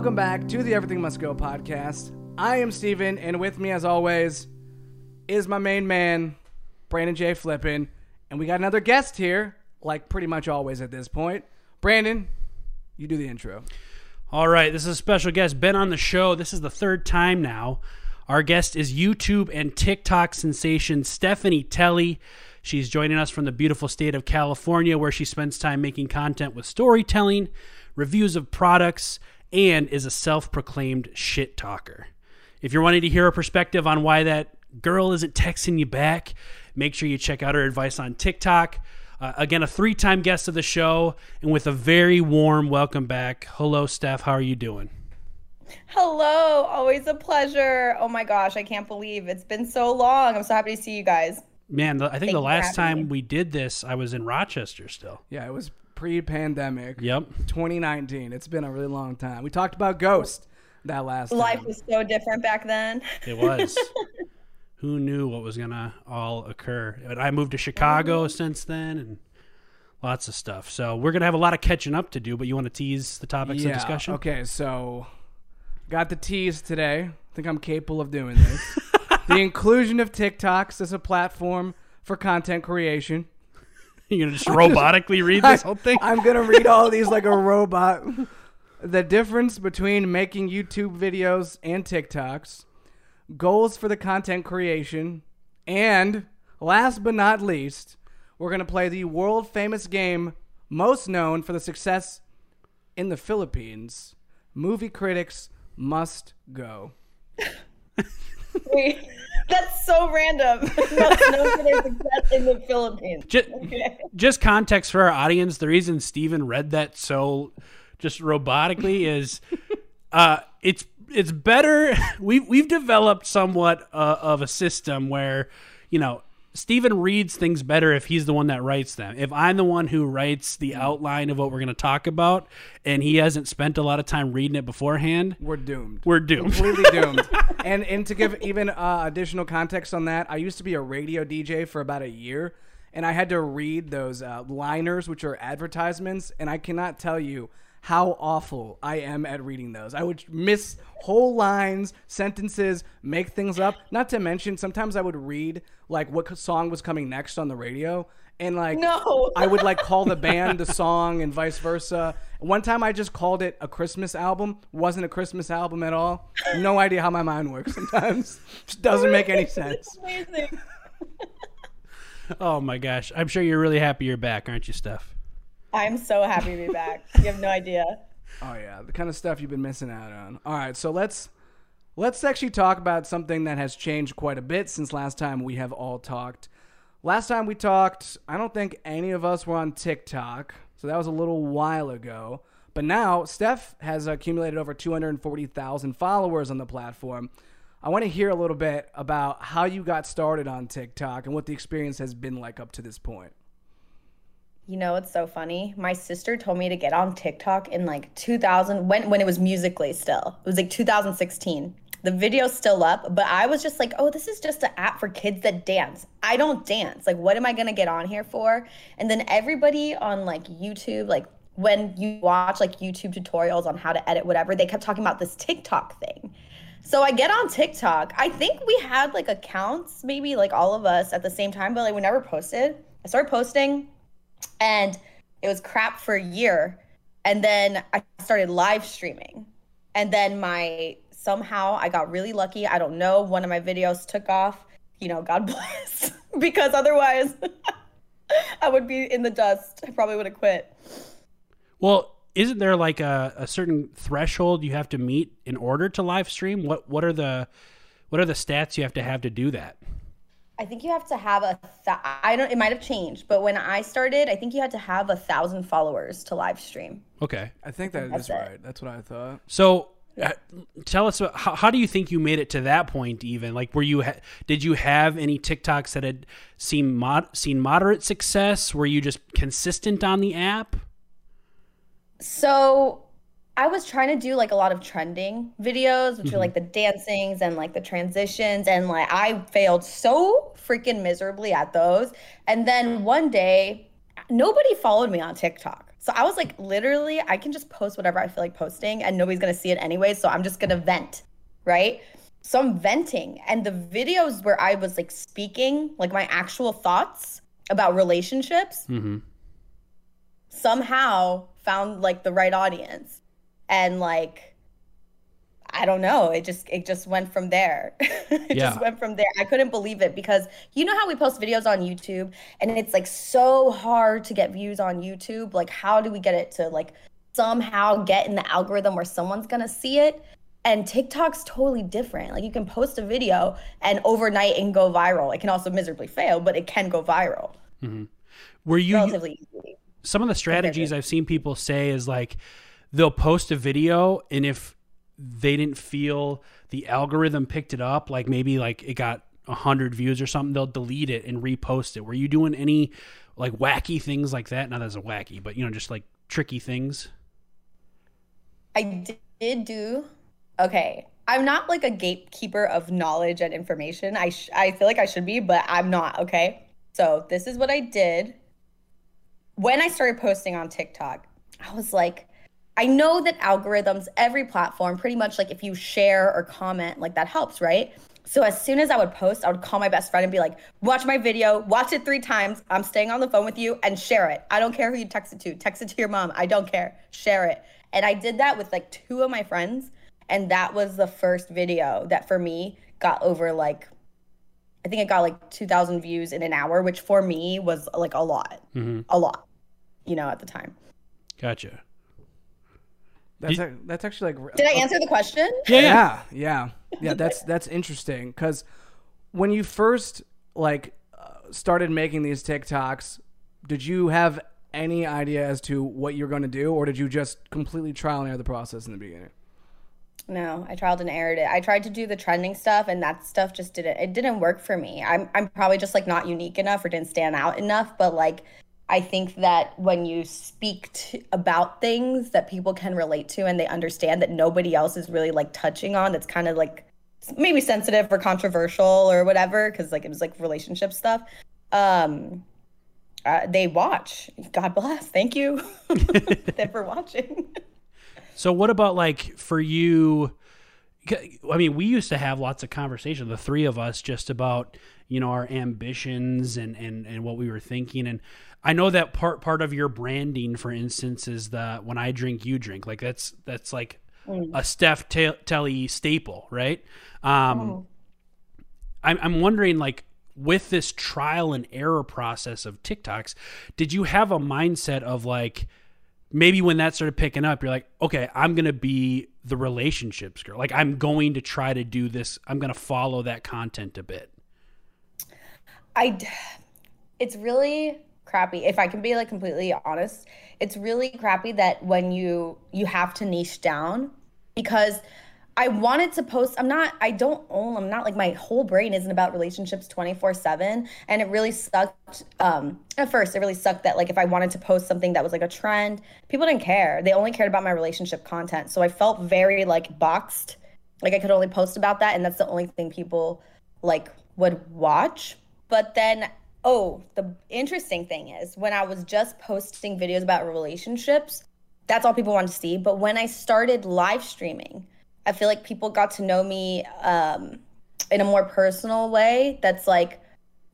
Welcome back to the Everything Must Go podcast. I am Steven, and with me, as always, is my main man, Brandon J. Flippin. And we got another guest here, like pretty much always at this point. Brandon, you do the intro. All right, this is a special guest, been on the show. This is the third time now. Our guest is YouTube and TikTok sensation Stephanie Telly. She's joining us from the beautiful state of California, where she spends time making content with storytelling, reviews of products, and is a self proclaimed shit talker. If you're wanting to hear a perspective on why that girl isn't texting you back, make sure you check out her advice on TikTok. Uh, again, a three time guest of the show, and with a very warm welcome back. Hello, Steph. How are you doing? Hello, always a pleasure. Oh my gosh, I can't believe it's been so long. I'm so happy to see you guys. Man, the, I think Thank the last time me. we did this, I was in Rochester still. Yeah, it was pre pandemic. Yep. 2019. It's been a really long time. We talked about Ghost that last Life time. was so different back then. It was. Who knew what was going to all occur? But I moved to Chicago mm-hmm. since then and lots of stuff. So we're going to have a lot of catching up to do, but you want to tease the topics of discussion? Okay, so got the tease today. I think I'm capable of doing this. the inclusion of TikToks as a platform for content creation. You're going to just robotically read this whole thing? I'm gonna read all these like a robot. The difference between making YouTube videos and TikToks, goals for the content creation, and last but not least, we're gonna play the world famous game most known for the success in the Philippines. Movie critics must go. Wait, that's so random. That's no for their success in the Philippines. Just, Okay. just context for our audience the reason Steven read that so just robotically is uh it's it's better we've we've developed somewhat uh, of a system where you know Steven reads things better if he's the one that writes them. If I'm the one who writes the outline of what we're going to talk about and he hasn't spent a lot of time reading it beforehand, We're doomed. we're doomed. completely doomed. And and to give even uh, additional context on that, I used to be a radio DJ for about a year, and I had to read those uh, liners, which are advertisements, and I cannot tell you how awful I am at reading those. I would miss whole lines, sentences, make things up. Not to mention, sometimes I would read like what song was coming next on the radio. And like, No. I would like call the band the song and vice versa. One time I just called it a Christmas album. Wasn't a Christmas album at all. No idea how my mind works sometimes. Just doesn't make any sense. Amazing. Oh my gosh. I'm sure you're really happy you're back, aren't you, Steph? I'm so happy to be back. You have no idea. Oh yeah, the kind of stuff you've been missing out on. All right, so let's let's actually talk about something that has changed quite a bit since last time we have all talked. Last time we talked, I don't think any of us were on TikTok, so that was a little while ago. But now Steph has accumulated over 240,000 followers on the platform. I want to hear a little bit about how you got started on TikTok and what the experience has been like up to this point. You know, it's so funny. My sister told me to get on TikTok in like 2000 when when it was Musical.ly still. It was like 2016. The video's still up, but I was just like, "Oh, this is just an app for kids that dance." I don't dance. Like, what am I going to get on here for? And then everybody on like YouTube, like when you watch like YouTube tutorials on how to edit whatever, they kept talking about this TikTok thing. So I get on TikTok. I think we had like accounts, maybe like all of us at the same time, but like we never posted. I started posting and it was crap for a year. And then I started live streaming. And then my somehow I got really lucky. I don't know. One of my videos took off. You know, God bless. because otherwise I would be in the dust. I probably would have quit. Well, isn't there like a, a certain threshold you have to meet in order to live stream? What what are the what are the stats you have to have to do that? I think you have to have a. Th- I don't. It might have changed, but when I started, I think you had to have a thousand followers to live stream. Okay. I think that is That's it. right. That's what I thought. So uh, tell us about, how, how do you think you made it to that point even like were you ha- did you have any TikToks that had seen mod- seen moderate success were you just consistent on the app So I was trying to do like a lot of trending videos, which are like the dancings and like the transitions, and like I failed so freaking miserably at those. And then one day, nobody followed me on TikTok. So I was like, literally, I can just post whatever I feel like posting and nobody's gonna see it anyway. So I'm just gonna vent, right? So I'm venting. And the videos where I was like speaking, like my actual thoughts about relationships, Mm-hmm. somehow found like the right audience. And like, I don't know. It just it just went from there. it Yeah. just went from there. I couldn't believe it because you know how we post videos on YouTube and it's like so hard to get views on YouTube. Like how do we get it to like somehow get in the algorithm where someone's going to see it? And TikTok's totally different. Like you can post a video and overnight and go viral. It can also miserably fail, but it can go viral mm-hmm. Were you relatively easily. some of the strategies I've seen people say is like they'll post a video and if they didn't feel the algorithm picked it up, like maybe like it got a hundred views or something, they'll delete it and repost it. Were you doing any like wacky things like that? Not that's a wacky, but you know, just like tricky things. I did do okay. I'm not like a gatekeeper of knowledge and information. I sh- I feel like I should be, but I'm not. Okay, so this is what I did when I started posting on TikTok. I was like, I know that algorithms, every platform, pretty much like if you share or comment, like that helps, right? So as soon as I would post, I would call my best friend and be like, watch my video, watch it three times. I'm staying on the phone with you and share it. I don't care who you text it to. Text it to your mom. I don't care. Share it. And I did that with like two of my friends. And that was the first video that for me got over like, I think it got like 2,000 views in an hour, which for me was like a lot, mm-hmm. a lot, you know, at the time. Gotcha. That's ac- that's actually like Did I answer the question? Yeah, yeah. yeah, yeah, yeah. That's that's interesting because when you first like uh, started making these TikToks, did you have any idea as to what you're going to do, or did you just completely trial and error the process in the beginning? No, I tried and errored it. I tried to do the trending stuff, and that stuff just didn't. It didn't work for me. I'm I'm probably just like not unique enough or didn't stand out enough. But like, I think that when you speak about things that people can relate to and they understand that nobody else is really like touching on, that's kind of like maybe sensitive or controversial or whatever, because like it was like relationship stuff. Um, uh, they watch. God bless. Thank you for watching. So what about like for you? I mean, we used to have lots of conversation, the three of us, just about you know our ambitions and and and what we were thinking. And I know that part part of your branding, for instance, is the when I drink, you drink. Like that's that's like a Steph Te- Telly staple, right? Um, I'm I'm wondering like with this trial and error process of TikToks, did you have a mindset of like maybe when that started picking up, you're like, okay, I'm gonna be the relationships girl. Like I'm going to try to do this. I'm gonna follow that content a bit. I, it's really crappy. If I can be like completely honest, it's really crappy that when you you have to niche down because I wanted to post. I'm not. I don't own. I'm not like my whole brain isn't about relationships 24 seven. And it really sucked. Um, at first, it really sucked that like if I wanted to post something that was like a trend, people didn't care. They only cared about my relationship content. So I felt very like boxed. Like I could only post about that, and that's the only thing people like would watch. But then, oh, the interesting thing is when I was just posting videos about relationships, that's all people wanted to see. But when I started live streaming, I feel like people got to know me um, in a more personal way. That's like,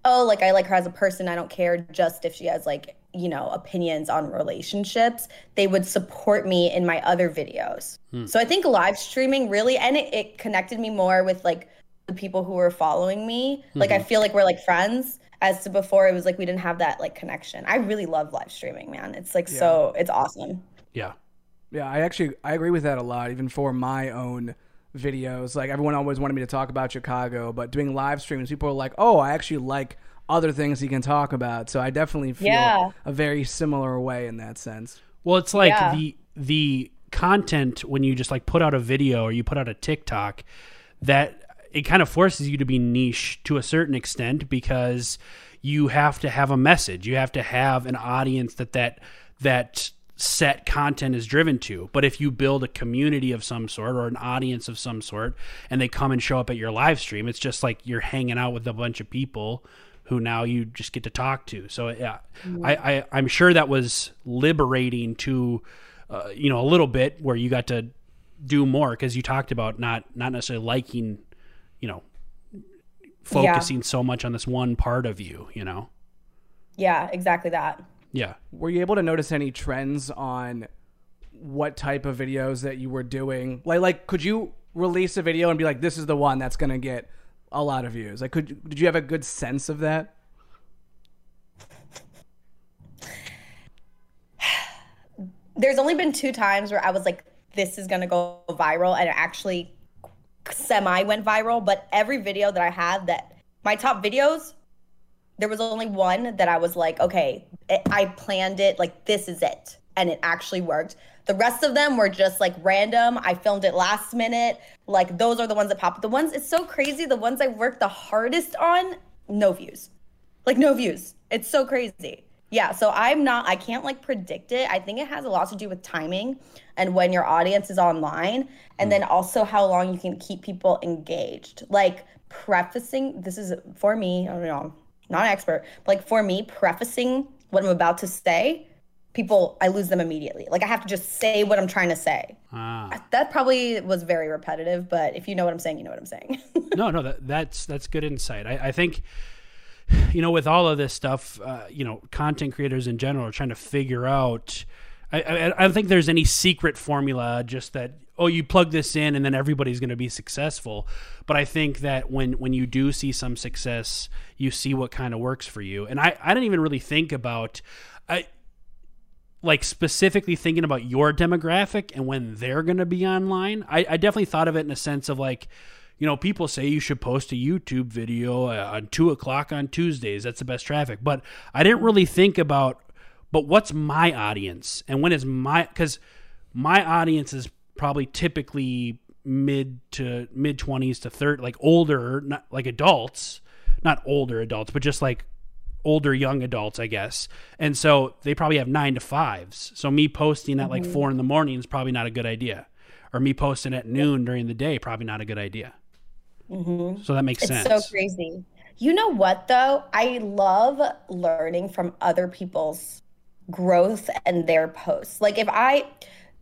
oh, like I like her as a person. I don't care just if she has like, you know, opinions on relationships. They would support me in my other videos. So I think live streaming really, and it, it connected me more with like the people who were following me. Like I mm-hmm. feel like we're like friends. As to before, it was like we didn't have that like connection. I really love live streaming, man. It's like so, it's awesome. Yeah. Yeah, I actually I agree with that a lot. Even for my own videos, like everyone always wanted me to talk about Chicago, but doing live streams, people are like, "Oh, I actually like other things you can talk about." So I definitely feel Yeah. a very similar way in that sense. Well, it's like Yeah. the the content when you just like put out a video or you put out a TikTok that it kind of forces you to be niche to a certain extent because you have to have a message. You have to have an audience that that that set content is driven to. But if you build a community of some sort or an audience of some sort and they come and show up at your live stream, it's just like you're hanging out with a bunch of people who now you just get to talk to. So yeah, I, I I'm sure that was liberating to, uh, you know, a little bit where you got to do more because you talked about not not necessarily liking, you know, focusing so much on this one part of you. You know. Yeah, exactly that. Yeah. Were you able to notice any trends on what type of videos that you were doing? Like, like could you release a video and be like, "This is the one that's gonna get a lot of views"? Like, could did you have a good sense of that? There's only been two times where I was like, "This is gonna go viral," and it actually semi went viral. But every video that I had that my top videos, there was only one that I was like, "Okay, I planned it. Like this is it," and it actually worked. The rest of them were just like random. I filmed it last minute. Like those are the ones that pop. The ones it's so crazy. The ones I worked the hardest on, no views. Like no views. It's so crazy. Yeah, so I'm not I can't like predict it. I think it has a lot to do with timing and when your audience is online and then also how long you can keep people engaged. Like prefacing this is for me, I don't know, not an expert, like for me prefacing what I'm about to say people I lose them immediately. Like I have to just say what I'm trying to say. Ah. That probably was very repetitive, but if you know what I'm saying, you know what I'm saying. no, no, that, that's that's good insight. I, I think you know with all of this stuff, uh, you know, content creators in general are trying to figure out. I, I, I don't think there's any secret formula, just that oh, you plug this in and then everybody's going to be successful. But I think that when when you do see some success, you see what kind of works for you. And I I didn't even really think about. I, like specifically thinking about your demographic and when they're going to be online. I, I, definitely thought of it in a sense of like, you know, people say you should post a YouTube video uh, on two o'clock on Tuesdays. That's the best traffic. But I didn't really think about, but what's my audience and when is my, because my audience is probably typically mid to mid 20s to 30, like older, not like adults, not older adults, but just like older young adults, I guess. And so they probably have nine to fives. So me posting at like Mm-hmm. four in the morning is probably not a good idea. Or me posting at noon during the day, probably not a good idea. So that makes Mm-hmm. It's sense. so crazy. You know what though? I love learning from other people's growth and their posts. Like if I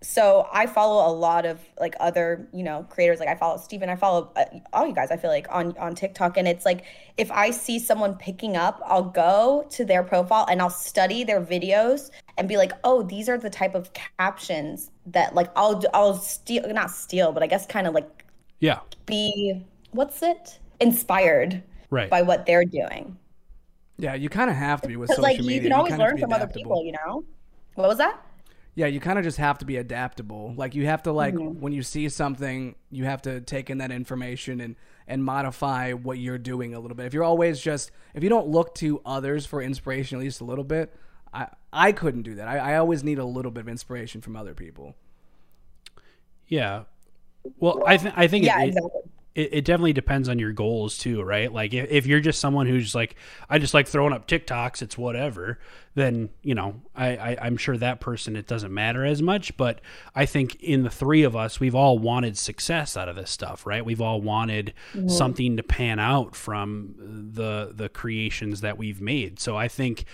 so I follow a lot of like other, you know, creators like I follow Steven, I follow uh, all you guys I feel like on on TikTok and it's like if I see someone picking up, I'll go to their profile and I'll study their videos and be like, "Oh, these are the type of captions that like I'll I'll steal not steal, but I guess kind of like Yeah. be what's it inspired Right. by what they're doing Yeah, you kind of have to be with because social like you can always kind of have learn to be from other people you know what was that Yeah, you kind of just have to be adaptable. Like you have to like Mm-hmm. when you see something, you have to take in that information and and modify what you're doing a little bit. If you're always just if you don't look to others for inspiration at least a little bit, I I couldn't do that. I, I always need a little bit of inspiration from other people. Yeah. Well, I think I think yeah it, exactly it, it definitely depends on your goals too, right? Like if, if you're just someone who's like, I just like throwing up TikToks, it's whatever, then, you know, I, I, I'm sure that person, it doesn't matter as much. But I think in the three of us, we've all wanted success out of this stuff, right? We've all wanted mm-hmm. something to pan out from the, the creations that we've made. So I think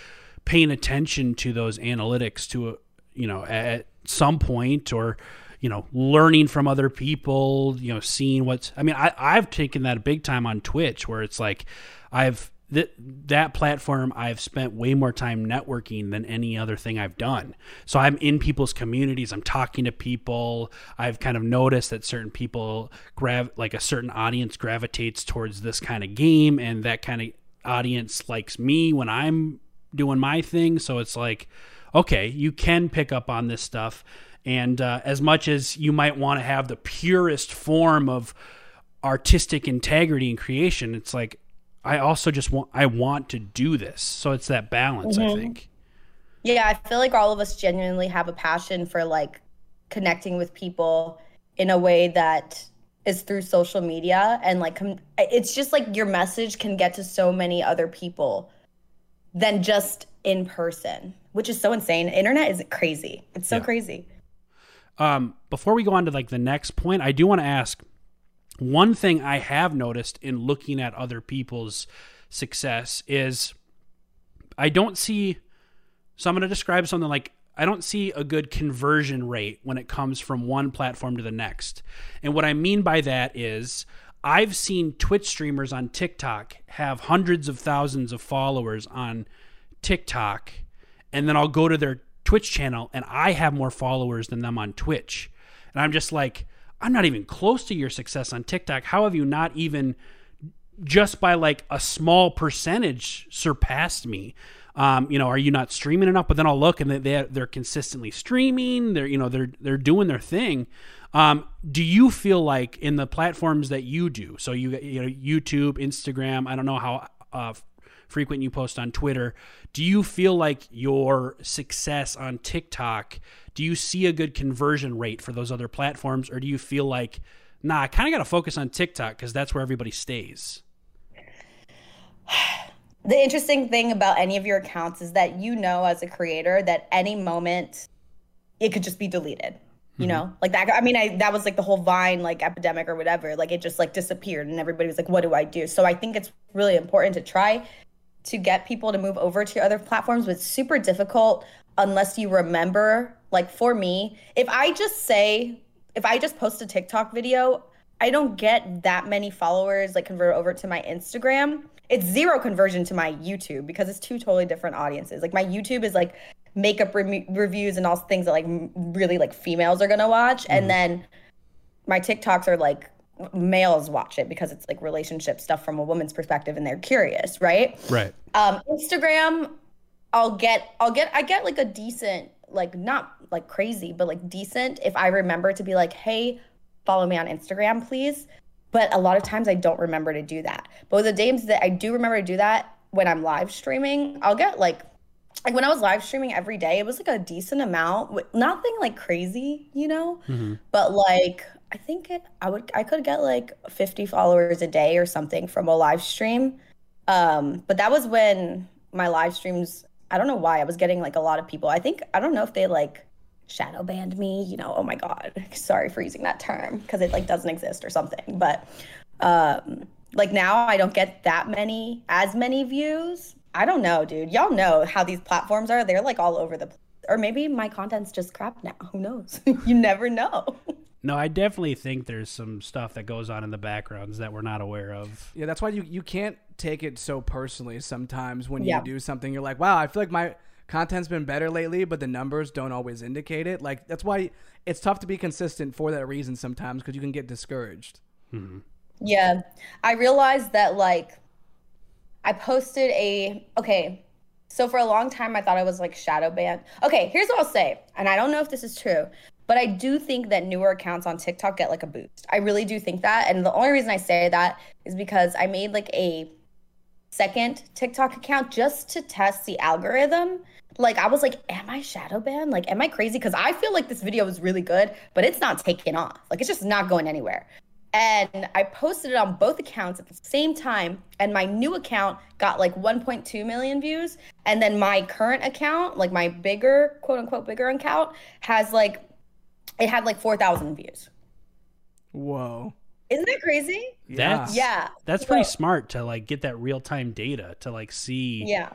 paying attention to those analytics to, you know, at some point or, you know, learning from other people, you know, seeing what's, I mean, I, I've taken that big time on Twitch where it's like, I've, that that platform I've spent way more time networking than any other thing I've done. So I'm in people's communities. I'm talking to people. I've kind of noticed that certain people grav like a certain audience gravitates towards this kind of game, and that kind of audience likes me when I'm doing my thing. So it's like, okay, you can pick up on this stuff. And uh, as much as you might want to have the purest form of artistic integrity and creation, it's like I also just want I want to do this. So it's that balance, I think. yeah i feel like all of us genuinely have a passion for like connecting with people in a way that is through social media and like com- it's just like your message can get to so many other people than just in person which is so insane internet is crazy it's so Yeah. crazy Um, before we go on to like the next point, I do want to ask one thing I have noticed in looking at other people's success is I don't see. So I'm going to describe something like I don't see a good conversion rate when it comes from one platform to the next. And what I mean by that is I've seen Twitch streamers on TikTok have hundreds of thousands of followers on TikTok, and then I'll go to their Twitch channel and I have more followers than them on Twitch. And I'm just like, I'm not even close to your success on TikTok. How have you not even just by like a small percentage surpassed me? Um, you know, are you not streaming enough? But then I'll look and they they're consistently streaming. They're you know they're they're doing their thing. Um, do you feel like in the platforms that you do, so you you know YouTube, Instagram, I don't know how uh, frequent you post on Twitter, do you feel like your success on TikTok? Do you see a good conversion rate for those other platforms, or do you feel like, nah, I kind of got to focus on TikTok because that's where everybody stays? The interesting thing about any of your accounts is that you know as a creator that any moment it could just be deleted. You mm-hmm. know, like that. I mean, I that was like the whole Vine like epidemic or whatever. Like it just like disappeared, and everybody was like, "What do I do?" So I think it's really important to try to get people to move over to other platforms, it's super difficult unless you remember. Like for me, if I just say, if I just post a TikTok video, I don't get that many followers like convert over to my Instagram. It's zero conversion to my YouTube because it's two totally different audiences. Like my YouTube is like makeup re- reviews and all things that like really like females are gonna watch, mm. and then my TikToks are like males watch it because it's like relationship stuff from a woman's perspective and they're curious, right? Right. Um, Instagram, I'll get, I'll get, I get like a decent, like not like crazy, but like decent if I remember to be like, hey, follow me on Instagram, please. But a lot of times I don't remember to do that. But the days that I do remember to do that when I'm live streaming, I'll get like like when I was live streaming every day, it was like a decent amount, nothing like crazy, you know, mm-hmm. but like I think it I would I could get like 50 followers a day or something from a live stream. Um, but that was when my live streams I don't know why I was getting like a lot of people. I think I don't know if they like shadow banned me, you know, oh my god. Sorry for using that term because it like doesn't exist or something. But um like now I don't get that many as many views. I don't know, dude. Y'all know how these platforms are. They're like all over the place. Or maybe my content's just crap now. Who knows? you never know. No, I definitely think there's some stuff that goes on in the backgrounds that we're not aware of. Yeah, that's why you you can't take it so personally sometimes when yeah. you do something you're like, "Wow, I feel like my content's been better lately, but the numbers don't always indicate it." Like that's why it's tough to be consistent for that reason sometimes because you can get discouraged. Mm-hmm. Yeah. I realized that like I posted a okay, so for a long time I thought I was like shadow banned. Okay, here's what I'll say, and I don't know if this is true, but I do think that newer accounts on TikTok get like a boost. I really do think that. And the only reason I say that is because I made like a second TikTok account just to test the algorithm. Like I was like, am I shadow banned? Like, am I crazy? Because I feel like this video is really good, but it's not taking off. Like it's just not going anywhere. And I posted it on both accounts at the same time. And my new account got like 1.2 million views. And then my current account, like my bigger, quote unquote, bigger account, has like it had like 4,000 views. Whoa. Isn't that crazy? That's yeah. That's pretty smart to like get that real time data to like see yeah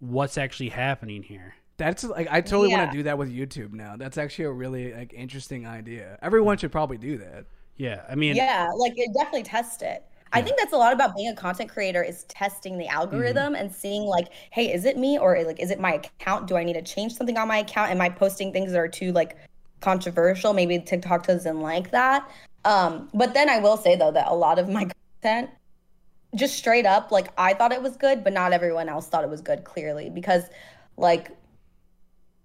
what's actually happening here. That's like I totally yeah. want to do that with YouTube now. That's actually a really like interesting idea. Everyone should probably do that. Yeah, I mean, yeah, like definitely test it. Yeah. I think that's a lot about being a content creator is testing the algorithm mm-hmm. and seeing like, hey, is it me or like is it my account? Do I need to change something on my account? Am I posting things that are too like controversial. Maybe TikTok doesn't like that. Um, but then I will say though that a lot of my content just straight up like I thought it was good, but not everyone else thought it was good clearly because like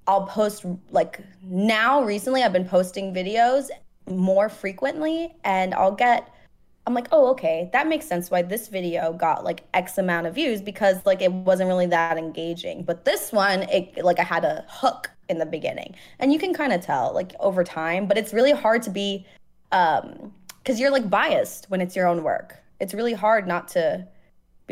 I'll post like now recently I've been posting videos more frequently and I'll get I'm like, "Oh, okay. That makes sense why this video got like X amount of views because like it wasn't really that engaging. But this one, it like I had a hook in the beginning. And you can kind of tell like over time, but it's really hard to be um cuz you're like biased when it's your own work. It's really hard not to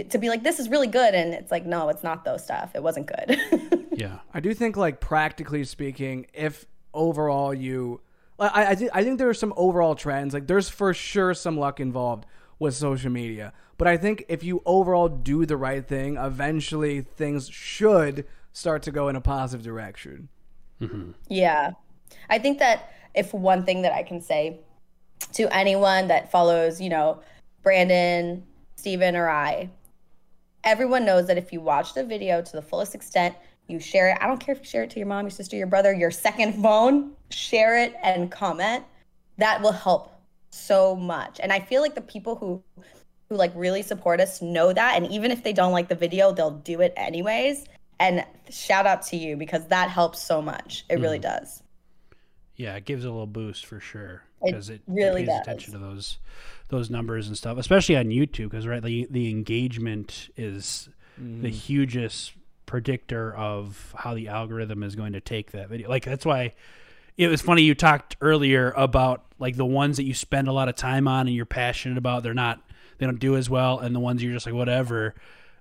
to be like this is really good and it's like no, it's not those stuff. It wasn't good. yeah. I do think like practically speaking, if overall you I I, th- I think there are some overall trends. Like there's for sure some luck involved with social media. But I think if you overall do the right thing, eventually things should start to go in a positive direction. Mm-hmm. Yeah. I think that if one thing that I can say to anyone that follows, you know, Brandon, Steven, or I, everyone knows that if you watch the video to the fullest extent, you share it. I don't care if you share it to your mom, your sister, your brother, your second phone, share it and comment. That will help so much. And I feel like the people who who like really support us know that and even if they don't like the video, they'll do it anyways. And shout out to you because that helps so much. It really mm-hmm. does. Yeah, it gives a little boost for sure because it, really pays does. attention to those those numbers and stuff, especially on YouTube. Because right, the the engagement is the mm-hmm. hugest predictor of how the algorithm is going to take that video. Like that's why it was funny you talked earlier about like the ones that you spend a lot of time on and you're passionate about. They're not they don't do as well, and the ones you're just like whatever.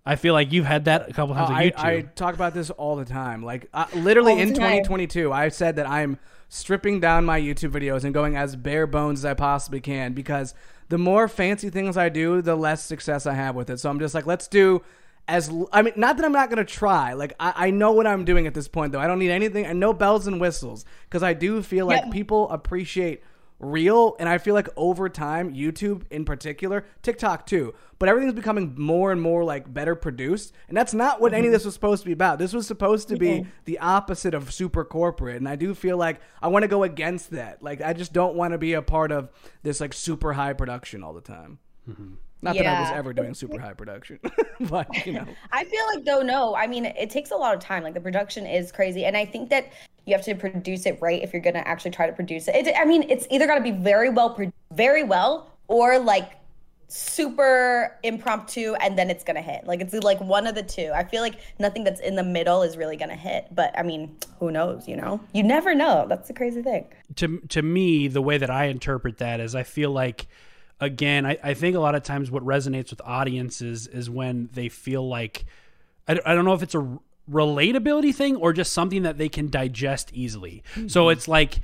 I feel like you've had that a couple times on I, YouTube. I talk about this all the time. Like uh, literally in 2022, I said that I'm stripping down my YouTube videos and going as bare bones as I possibly can because the more fancy things I do, the less success I have with it. So I'm just like, let's do as I mean, not that I'm not gonna try. Like I, I know what I'm doing at this point, though. I don't need anything and no bells and whistles because I do feel like Yep. people appreciate real and i feel like over time youtube in particular tiktok too but everything's becoming more and more like better produced and that's not what any of this was supposed to be about this was supposed to be the opposite of super corporate and i do feel like i want to go against that like i just don't want to be a part of this like super high production all the time Mm-hmm. not that i was ever doing super high production but you know I feel like though no, I mean it takes a lot of time. Like the production is crazy, and I think that you have to produce it right if you're gonna actually try to produce it. it I mean, it's either got to be very well, pro- very well, or like super impromptu, and then it's gonna hit. Like it's like one of the two. I feel like nothing that's in the middle is really gonna hit. But I mean, who knows? You know, you never know. That's the crazy thing. to to me, the way that I interpret that is I feel like again, I, I think a lot of times what resonates with audiences is when they feel like I, don't- I don't know if it's a relatability thing or just something that they can digest easily. So mm-hmm. it's like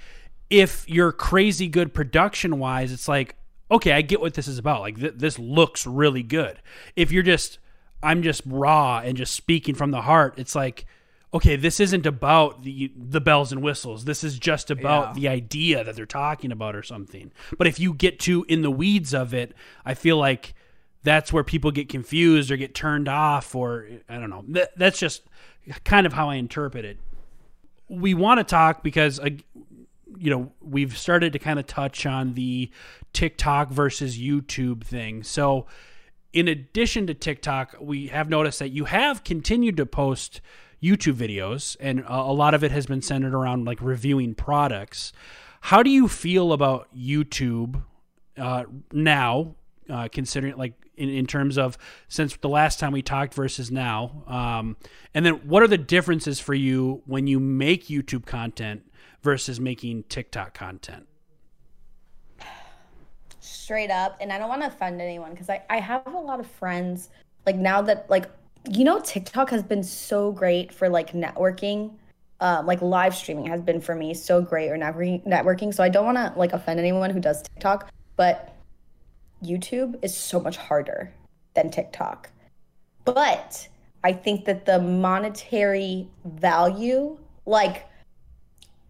if you're crazy good production wise, it's like okay, I get what this is about. Like th- this looks really good. If you're just I'm just raw and just speaking from the heart, it's like okay, this isn't about the the bells and whistles. This is just about Yeah. the idea that they're talking about or something. But if you get too in the weeds of it, I feel like that's where people get confused or get turned off or I don't know. That, that's just kind of how I interpret it. We want to talk because uh, you know, we've started to kind of touch on the TikTok versus YouTube thing. So, in addition to TikTok, we have noticed that you have continued to post YouTube videos, and a, lot of it has been centered around like reviewing products. How do you feel about YouTube uh, now, uh, considering like in, in terms of since the last time we talked versus now? Um, and then what are the differences for you when you make YouTube content versus making TikTok content? straight up and i don't want to offend anyone because I, I have a lot of friends like now that like you know tiktok has been so great for like networking. Um, like live streaming has been for me so great or networking so i don't want to like offend anyone who does tiktok but youtube is so much harder than tiktok. But i think that the monetary value like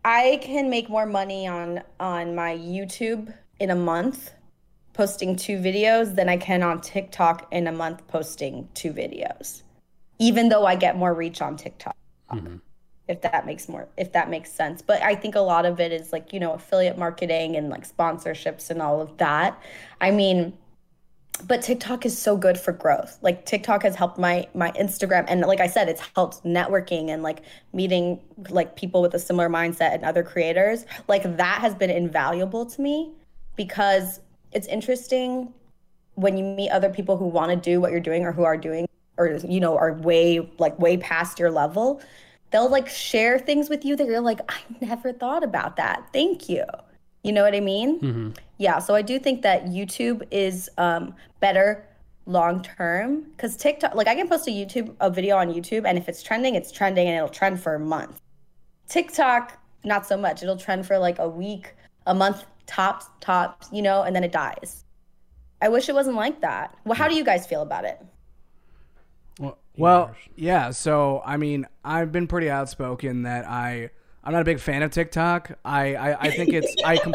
I can make more money on on my YouTube in a month posting two videos than I can on TikTok in a month posting two videos. Even though I get more reach on TikTok. Mm-hmm. If that makes more if that makes sense. But I think a lot of it is like, you know, affiliate marketing and like sponsorships and all of that. I mean, but TikTok is so good for growth. Like TikTok has helped my my Instagram and like I said it's helped networking and like meeting like people with a similar mindset and other creators. Like that has been invaluable to me because it's interesting when you meet other people who want to do what you're doing or who are doing or you know are way like way past your level. They'll like share things with you that you're like I never thought about that. Thank you. You know what I mean? Yeah, so I do think that YouTube is um, better long term because TikTok, like I can post a YouTube a video on YouTube, and if it's trending, it's trending, and it'll trend for a month. TikTok, not so much. It'll trend for like a week, a month, tops, tops, you know, and then it dies. I wish it wasn't like that. Well, how do you guys feel about it? Well, yeah. So I mean, I've been pretty outspoken that I I'm not a big fan of TikTok. I I, I think it's I com-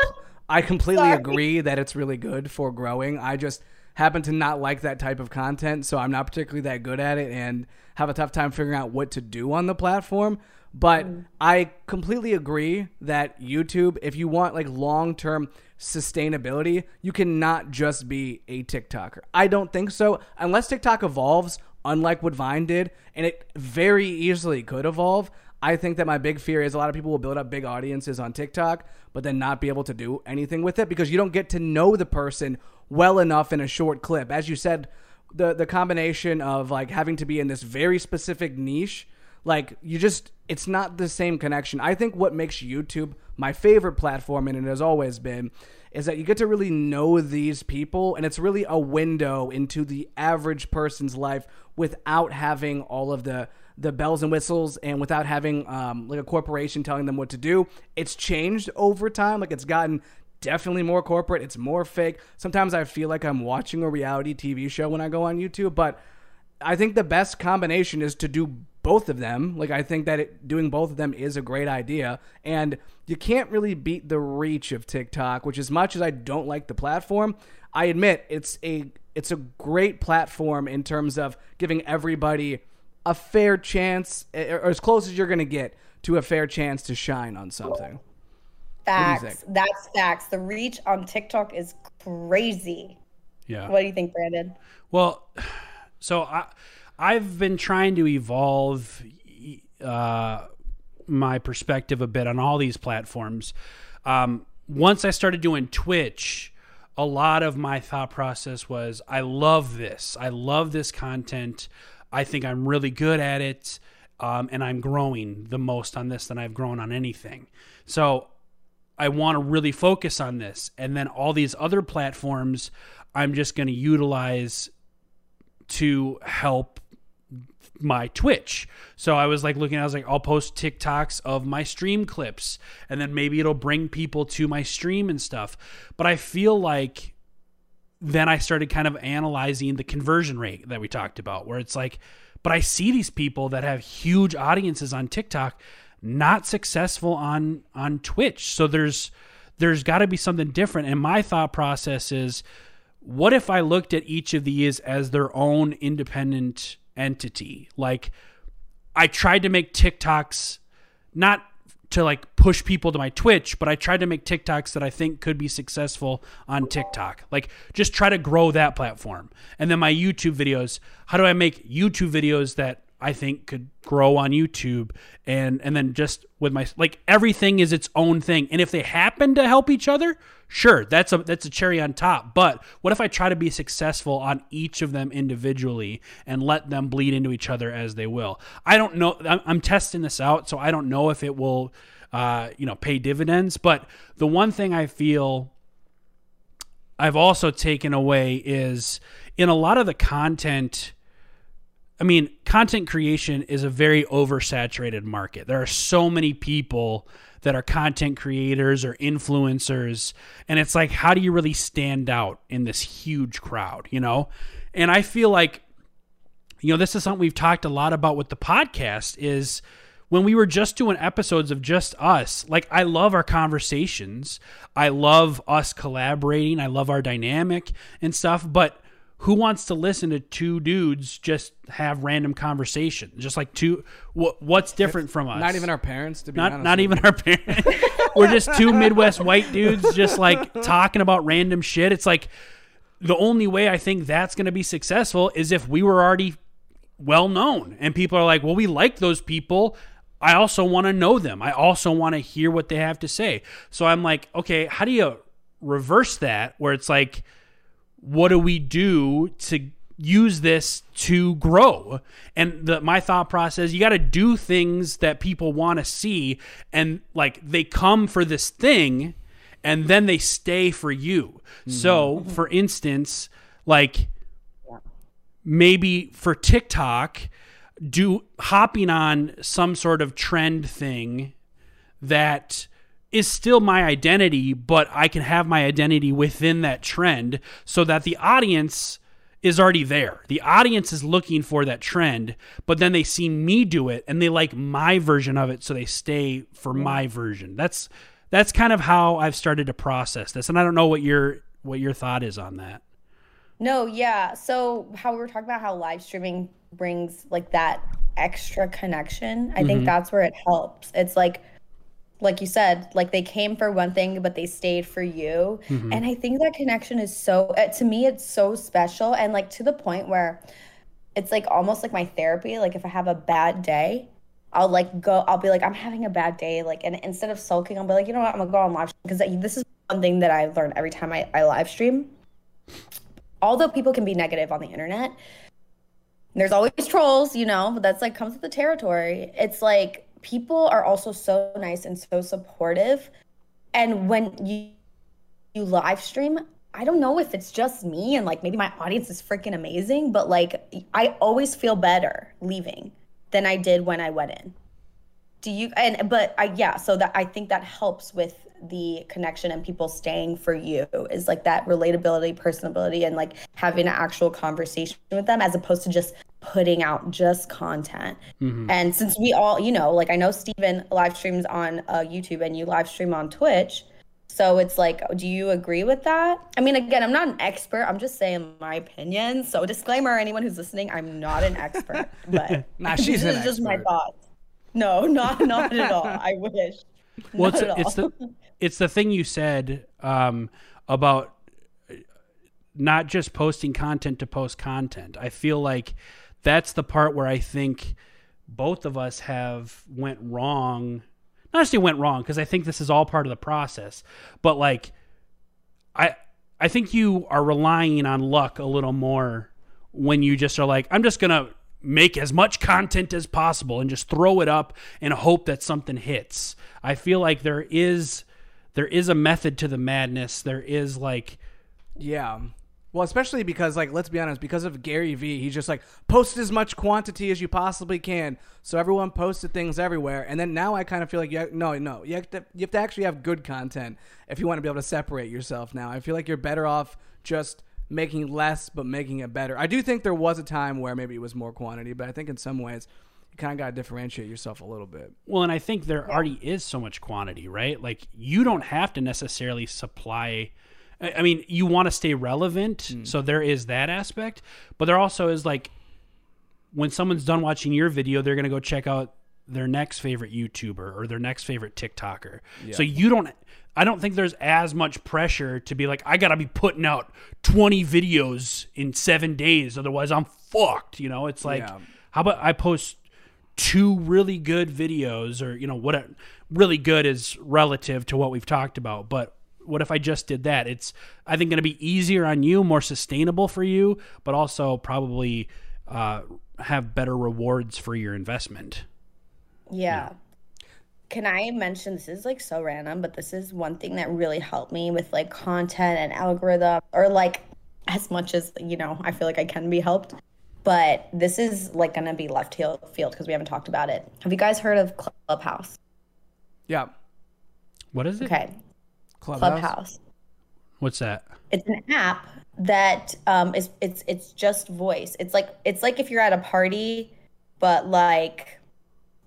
I completely Sorry. agree that it's really good for growing. I just happen to not like that type of content, so I'm not particularly that good at it and have a tough time figuring out what to do on the platform. But mm. I completely agree that YouTube, if you want like long term sustainability, you cannot just be a TikToker. I don't think so. Unless TikTok evolves, unlike what Vine did, and it very easily could evolve. I think that my big fear is a lot of people will build up big audiences on TikTok, but then not be able to do anything with it because you don't get to know the person well enough in a short clip. As you said, the the combination of like having to be in this very specific niche like you just it's not the same connection i think what makes youtube my favorite platform and it has always been is that you get to really know these people and it's really a window into the average person's life without having all of the the bells and whistles and without having um, like a corporation telling them what to do. It's changed over time. Like it's gotten definitely more corporate. It's more fake. Sometimes i feel like i'm watching a reality tv show when i go on youtube but I think the best combination is to do both of them. Like I think that it, doing both of them is a great idea, and you can't really beat the reach of TikTok. Which, as much as I don't like the platform, I admit it's a it's a great platform in terms of giving everybody a fair chance, eh, or or as close as you're going to get to a fair chance to shine on something. Facts. That's facts. The reach on TikTok is crazy. yeah. What do you think, Brandon? Well, so I I've been trying to evolve uh, my perspective a bit on all these platforms. Um, once I started doing Twitch, a lot of my thought process was I love this. I love this content. I think I'm really good at it. Um, and I'm growing the most on this than I've grown on anything. So I want to really focus on this. And then all these other platforms, I'm just going to utilize to help my Twitch. So I was like looking, I was like, I'll post TikToks of my stream clips, and then maybe it'll bring people to my stream and stuff. But I feel like then I started kind of analyzing the conversion rate that we talked about, where it's like, but I see these people that have huge audiences on TikTok not successful on on Twitch. So there's there's got to be something different. And my thought process is, what if I looked at each of these as their own independent entity? Like I tried to make TikToks not to like push people to my Twitch, but I tried to make TikToks that I think could be successful on TikTok. Like just try to grow that platform. And then my YouTube videos, how do I make YouTube videos that I think could grow on YouTube and and then just with my like everything is its own thing. And if they happen to help each other, sure, that's a that's a cherry on top. But what if I try to be successful on each of them individually and let them bleed into each other as they will? I don't know. I'm, I'm testing this out, so I don't know if it will, uh, you know, pay dividends. But the one thing I feel I've also taken away is in a lot of the content. I mean, content creation is a very oversaturated market. There are so many people that are content creators or influencers. And it's like, how do you really stand out in this huge crowd, you know? And I feel like, you know, this is something we've talked a lot about with the podcast is when we were just doing episodes of just us, like I love our conversations. I love us collaborating. I love our dynamic and stuff, but who wants to listen to two dudes just have random conversation? Just like two what, what's different from us? Not even our parents, to be not honest. not even our parents. We're just two Midwest white dudes just like talking about random shit. It's like the only way I think that's going to be successful is if we were already well known and people are like, "Well, we like those people. I also want to know them. I also want to hear what they have to say." So I'm like, "Okay, how do you reverse that where it's like what do we do to use this to grow? And the my thought process you got to do things that people want to see and like they come for this thing and then they stay for you. Mm-hmm. So for instance like maybe for TikTok do hopping on some sort of trend thing that is still my identity, but I can have my identity within that trend so that the audience is already there. The audience is looking for that trend, but then they see me do it and they like my version of it so they stay for my version. That's that's kind of how I've started to process this. And I don't know what your what your thought is on that. No, yeah. So how we were talking about how live streaming brings like that extra connection. I think mm-hmm. that's where it helps. It's like like you said, like they came for one thing, but they stayed for you. And I think that connection is so, uh, to me, it's so special. And like to the point where it's like almost like my therapy. Like if I have a bad day, I'll like go, I'll be like, I'm having a bad day. Like, and instead of sulking, I'll be like, you know what, I'm gonna go on live because this is one thing that I learned every time I, I live stream. Although people can be negative on the internet, there's always trolls, you know, but that's like comes with the territory. It's like people are also so nice and so supportive. And when you you live stream, I don't know if it's just me and like maybe my audience is freaking amazing, but like I always feel better leaving than I did when I went in. Do you and but I yeah, so that I think that helps with the connection and people staying for you is like that relatability, personability, and like having an actual conversation with them as opposed to just putting out just content. And since we all, you know, like I know Steven live streams on uh, YouTube and you live stream on Twitch. So it's like, do you agree with that? I mean, again, I'm not an expert. I'm just saying my opinion. So disclaimer, anyone who's listening, I'm not an expert, but Nah, she's this is just my thoughts. No, not not at all. I wish. Well, Not it's, it's the it's the thing you said um, about not just posting content to post content. I feel like that's the part where I think both of us have went wrong. Not necessarily went wrong because I think this is all part of the process, but like I I think you are relying on luck a little more when you just are like I'm just gonna make as much content as possible and just throw it up and hope that something hits. I feel like there is there is a method to the madness. There is like Yeah. Well, especially because, like, let's be honest, because of Gary Vee, he's just like, post as much quantity as you possibly can. So everyone posted things everywhere. And then now I kind of feel like, you no, no, you have, to, you have to actually have good content if you want to be able to separate yourself now. I feel like you're better off just making less, but making it better. I do think there was a time where maybe it was more quantity, but I think in some ways, you kind of got to differentiate yourself a little bit. Well, and I think there already is so much quantity, right? Like you don't have to necessarily supply. I I mean, you want to stay relevant, mm. so there is that aspect. But there also is like when someone's done watching your video, they're gonna go check out their next favorite YouTuber or their next favorite TikToker. So you don't. I don't think there's as much pressure to be like, I gotta be putting out 20 videos in seven days, otherwise I'm fucked. You know, it's like, Yeah. how about I post two really good videos or you know what a, really good is relative to what we've talked about but what if i just did that it's i think going to be easier on you more sustainable for you but also probably uh, have better rewards for your investment Yeah. Can I mention this is like so random, but this is one thing that really helped me with like content and algorithm or like as much as, you know, I feel like I can be helped. But this is like gonna be left field because we haven't talked about it. Have you guys heard of Clubhouse? Yeah. what is it Okay. Clubhouse. Clubhouse. what's that It's an app that um is it's it's just voice. It's like it's like if you're at a party, but like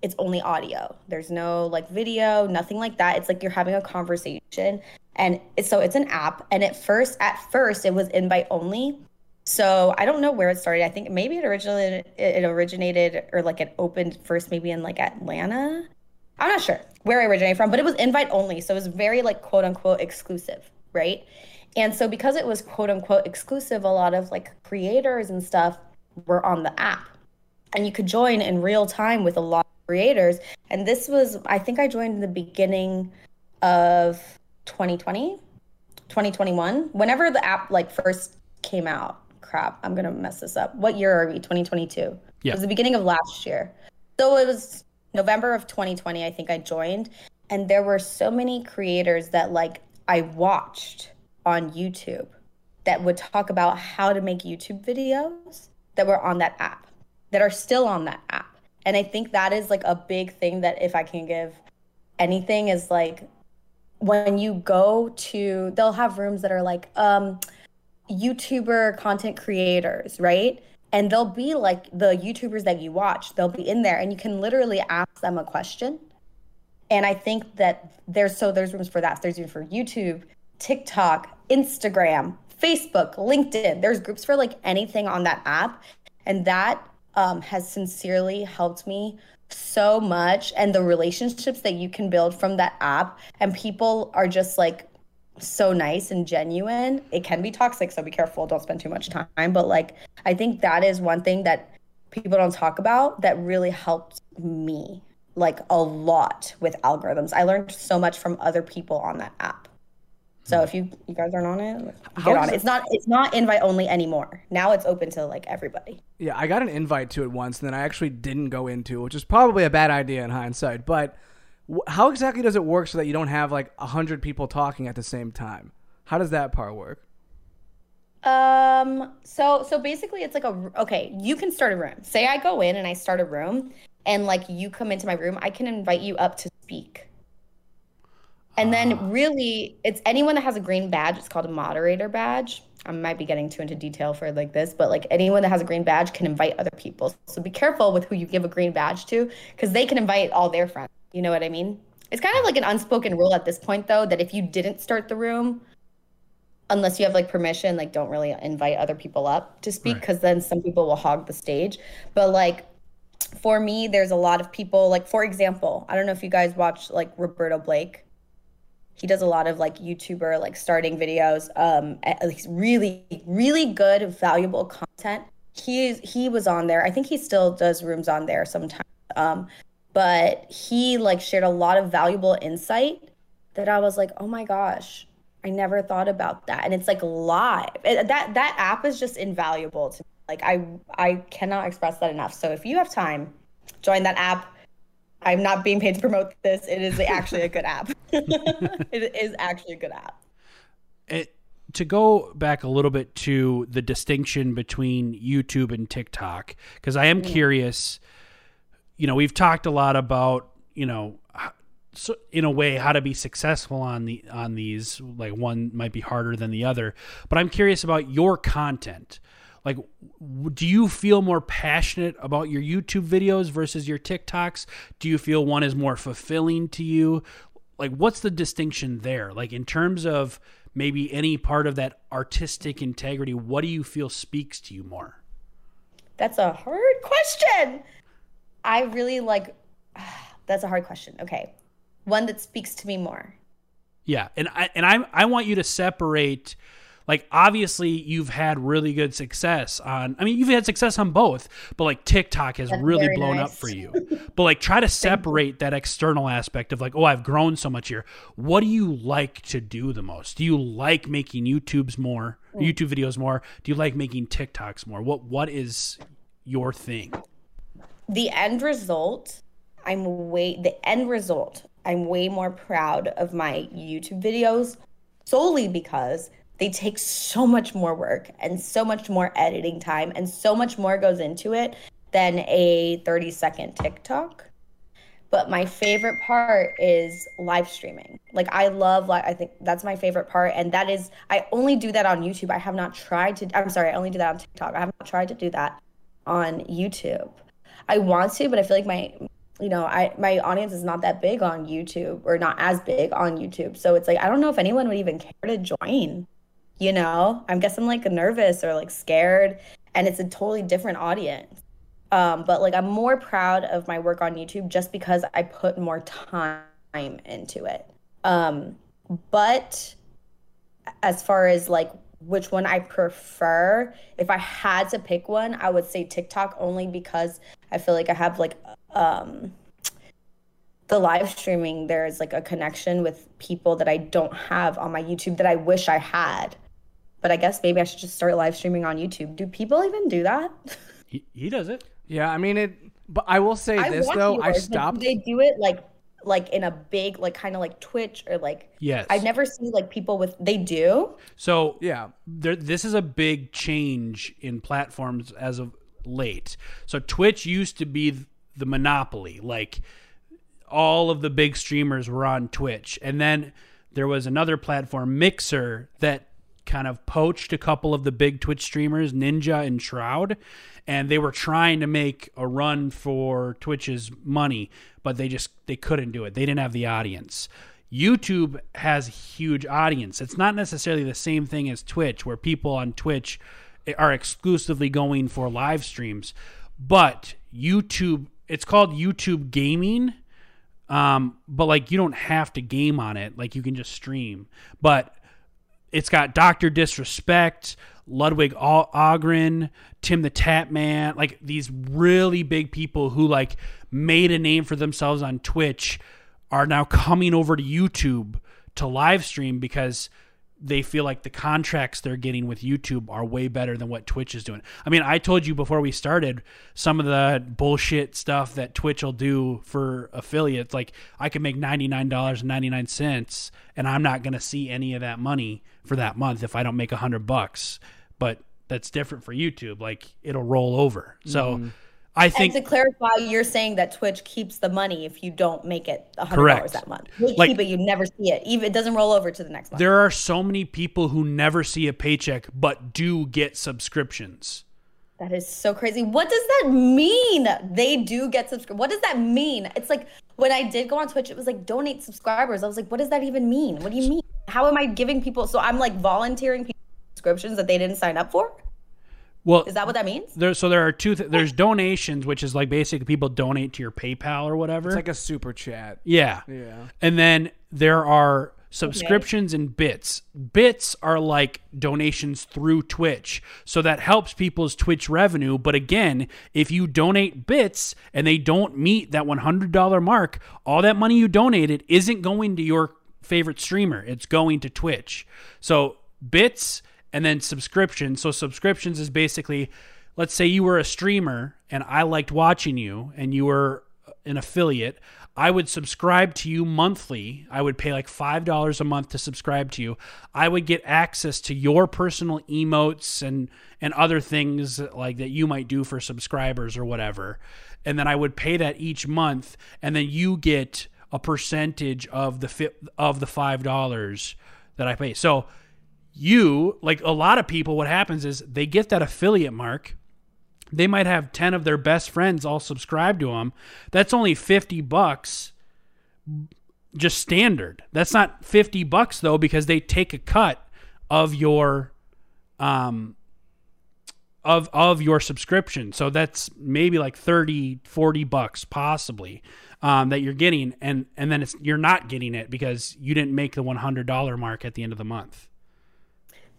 it's only audio. There's no like video, nothing like that. It's like you're having a conversation. And so it's an app. And at first, at first, it was invite only. So I don't know where it started. I think maybe it originated, it originated or like it opened first maybe in like Atlanta. I'm not sure where it originated from, but it was invite only. So it was very like quote unquote exclusive, right? And so because it was quote unquote exclusive, a lot of like creators and stuff were on the app. And you could join in real time with a lot creators. And this was, I think I joined in the beginning of 2020, 2021, whenever the app like first came out. Crap, I'm gonna mess this up. What year are we? 2022. Yeah. It was the beginning of last year. So it was November of 2020, I think I joined. And there were so many creators that like I watched on YouTube that would talk about how to make YouTube videos that were on that app, that are still on that app. And I think that is like a big thing that if I can give anything is like when you go to they'll have rooms that are like um YouTuber content creators, right? And they'll be like the YouTubers that you watch, they'll be in there and you can literally ask them a question. And I think that there's so there's rooms for that. There's room for YouTube, TikTok, Instagram, Facebook, LinkedIn. There's groups for like anything on that app. And that um, has sincerely helped me so much. And the relationships that you can build from that app, and people are just like so nice and genuine. It can be toxic, so be careful. Don't spend too much time. But like, I think that is one thing that people don't talk about that really helped me like a lot with algorithms. I learned so much from other people on that app. So if you you guys aren't on it, get on it. It's not it's not invite only anymore. Now it's open to like everybody. Yeah, I got an invite to it once, and then I actually didn't go into, which is probably a bad idea in hindsight. But how exactly does it work so that you don't have like a hundred people talking at the same time? How does that part work? Um. So so basically, it's like a okay. You can start a room. Say I go in and I start a room, and like you come into my room, I can invite you up to speak. And then ah. really, it's anyone that has a green badge. It's called a moderator badge. I might be getting too into detail for like this, but like anyone that has a green badge can invite other people. So be careful with who you give a green badge to, because they can invite all their friends. You know what I mean? It's kind of like an unspoken rule at this point, though, that if you didn't start the room, unless you have like permission, like don't really invite other people up to speak, because right. then some people will hog the stage. But like for me, there's a lot of people. Like for example, I don't know if you guys watch like Roberto Blake he does a lot of like YouTuber like starting videos. Um, he's really really good, valuable content. He is he was on there. I think he still does rooms on there sometimes. Um, but he like shared a lot of valuable insight that I was like, oh my gosh, I never thought about that. And it's like live. It, that that app is just invaluable to me. Like I I cannot express that enough. So if you have time, join that app I'm not being paid to promote this. It is actually a good app. it is actually a good app. It, to go back a little bit to the distinction between YouTube and TikTok, because I am mm. curious. You know, we've talked a lot about you know, so in a way, how to be successful on the on these. Like one might be harder than the other, but I'm curious about your content like do you feel more passionate about your YouTube videos versus your TikToks? Do you feel one is more fulfilling to you? Like what's the distinction there? Like in terms of maybe any part of that artistic integrity, what do you feel speaks to you more? That's a hard question. I really like that's a hard question. Okay. One that speaks to me more. Yeah, and I and I I want you to separate like obviously you've had really good success on I mean you've had success on both, but like TikTok has That's really blown nice. up for you. but like try to separate that external aspect of like, oh, I've grown so much here. What do you like to do the most? Do you like making YouTube's more, mm. YouTube videos more? Do you like making TikToks more? What what is your thing? The end result, I'm way the end result, I'm way more proud of my YouTube videos solely because they take so much more work and so much more editing time and so much more goes into it than a 30 second TikTok. But my favorite part is live streaming. Like I love like I think that's my favorite part and that is I only do that on YouTube. I have not tried to I'm sorry, I only do that on TikTok. I have not tried to do that on YouTube. I want to, but I feel like my you know, I my audience is not that big on YouTube or not as big on YouTube. So it's like I don't know if anyone would even care to join you know i'm guessing like nervous or like scared and it's a totally different audience. Um, but like i'm more proud of my work on youtube just because i put more time into it. Um, but as far as like which one i prefer if i had to pick one i would say tiktok only because i feel like i have like um the live streaming there's like a connection with people that i don't have on my youtube that i wish i had but I guess maybe I should just start live streaming on YouTube. Do people even do that? He, he does it. Yeah, I mean it. But I will say I this though, I stopped. they do it like like in a big like kind of like Twitch or like yes. I've never seen like people with they do. So yeah, there, this is a big change in platforms as of late. So Twitch used to be the monopoly, like all of the big streamers were on Twitch, and then there was another platform, Mixer, that kind of poached a couple of the big Twitch streamers, Ninja and Shroud, and they were trying to make a run for Twitch's money, but they just they couldn't do it. They didn't have the audience. YouTube has a huge audience. It's not necessarily the same thing as Twitch, where people on Twitch are exclusively going for live streams, but YouTube, it's called YouTube Gaming. Um, but like you don't have to game on it, like you can just stream. But it's got Doctor Disrespect, Ludwig Ahgren, Tim the Tatman, like these really big people who like made a name for themselves on Twitch are now coming over to YouTube to live stream because they feel like the contracts they're getting with YouTube are way better than what Twitch is doing. I mean, I told you before we started some of the bullshit stuff that Twitch will do for affiliates. Like I can make $99.99 and I'm not going to see any of that money for that month if I don't make a hundred bucks. But that's different for YouTube. Like it'll roll over. So Mm-hmm. I think and to clarify, you're saying that Twitch keeps the money if you don't make it hundred Correct. dollars that month. They Like- keep it, you never see it. Even it doesn't roll over to the next month. there are so many people who never see a paycheck but do get subscriptions. That is so crazy. What does that mean? They do get subscribed. What does that mean? It's like when I did go on Twitch, it was like donate subscribers. I was like, what does that even mean? What do you mean? How am I giving people? So I'm like volunteering people subscriptions that they didn't sign up for. Well, Is that what that means? there so there are two th- there's donations which is like basically people donate to your PayPal or whatever. It's like a super chat. yeah. Yeah. And then there are subscriptions and bits. Bits are like donations through Twitch. So that helps people's Twitch revenue, but again, if you donate bits and they don't meet that $100 mark, all that money you donated isn't going to your favorite streamer. It's going to Twitch. So bits and then subscriptions. So subscriptions is basically let's say you were a streamer and I liked watching you and you were an affiliate, I would subscribe to you monthly. I would pay like $5 a month to subscribe to you. I would get access to your personal emotes and and other things like that you might do for subscribers or whatever. And then I would pay that each month and then you get a percentage of the fi- of the $5 that I pay. So you, like a lot of people what happens is they get that affiliate mark. They might have 10 of their best friends all subscribe to them that's only 50 bucks just standard. That's not 50 bucks though because they take a cut of your um of of your subscription. So that's maybe like 30 40 bucks possibly um, that you're getting. And and then it's you're not getting it because you didn't make the $100 mark at the end of the month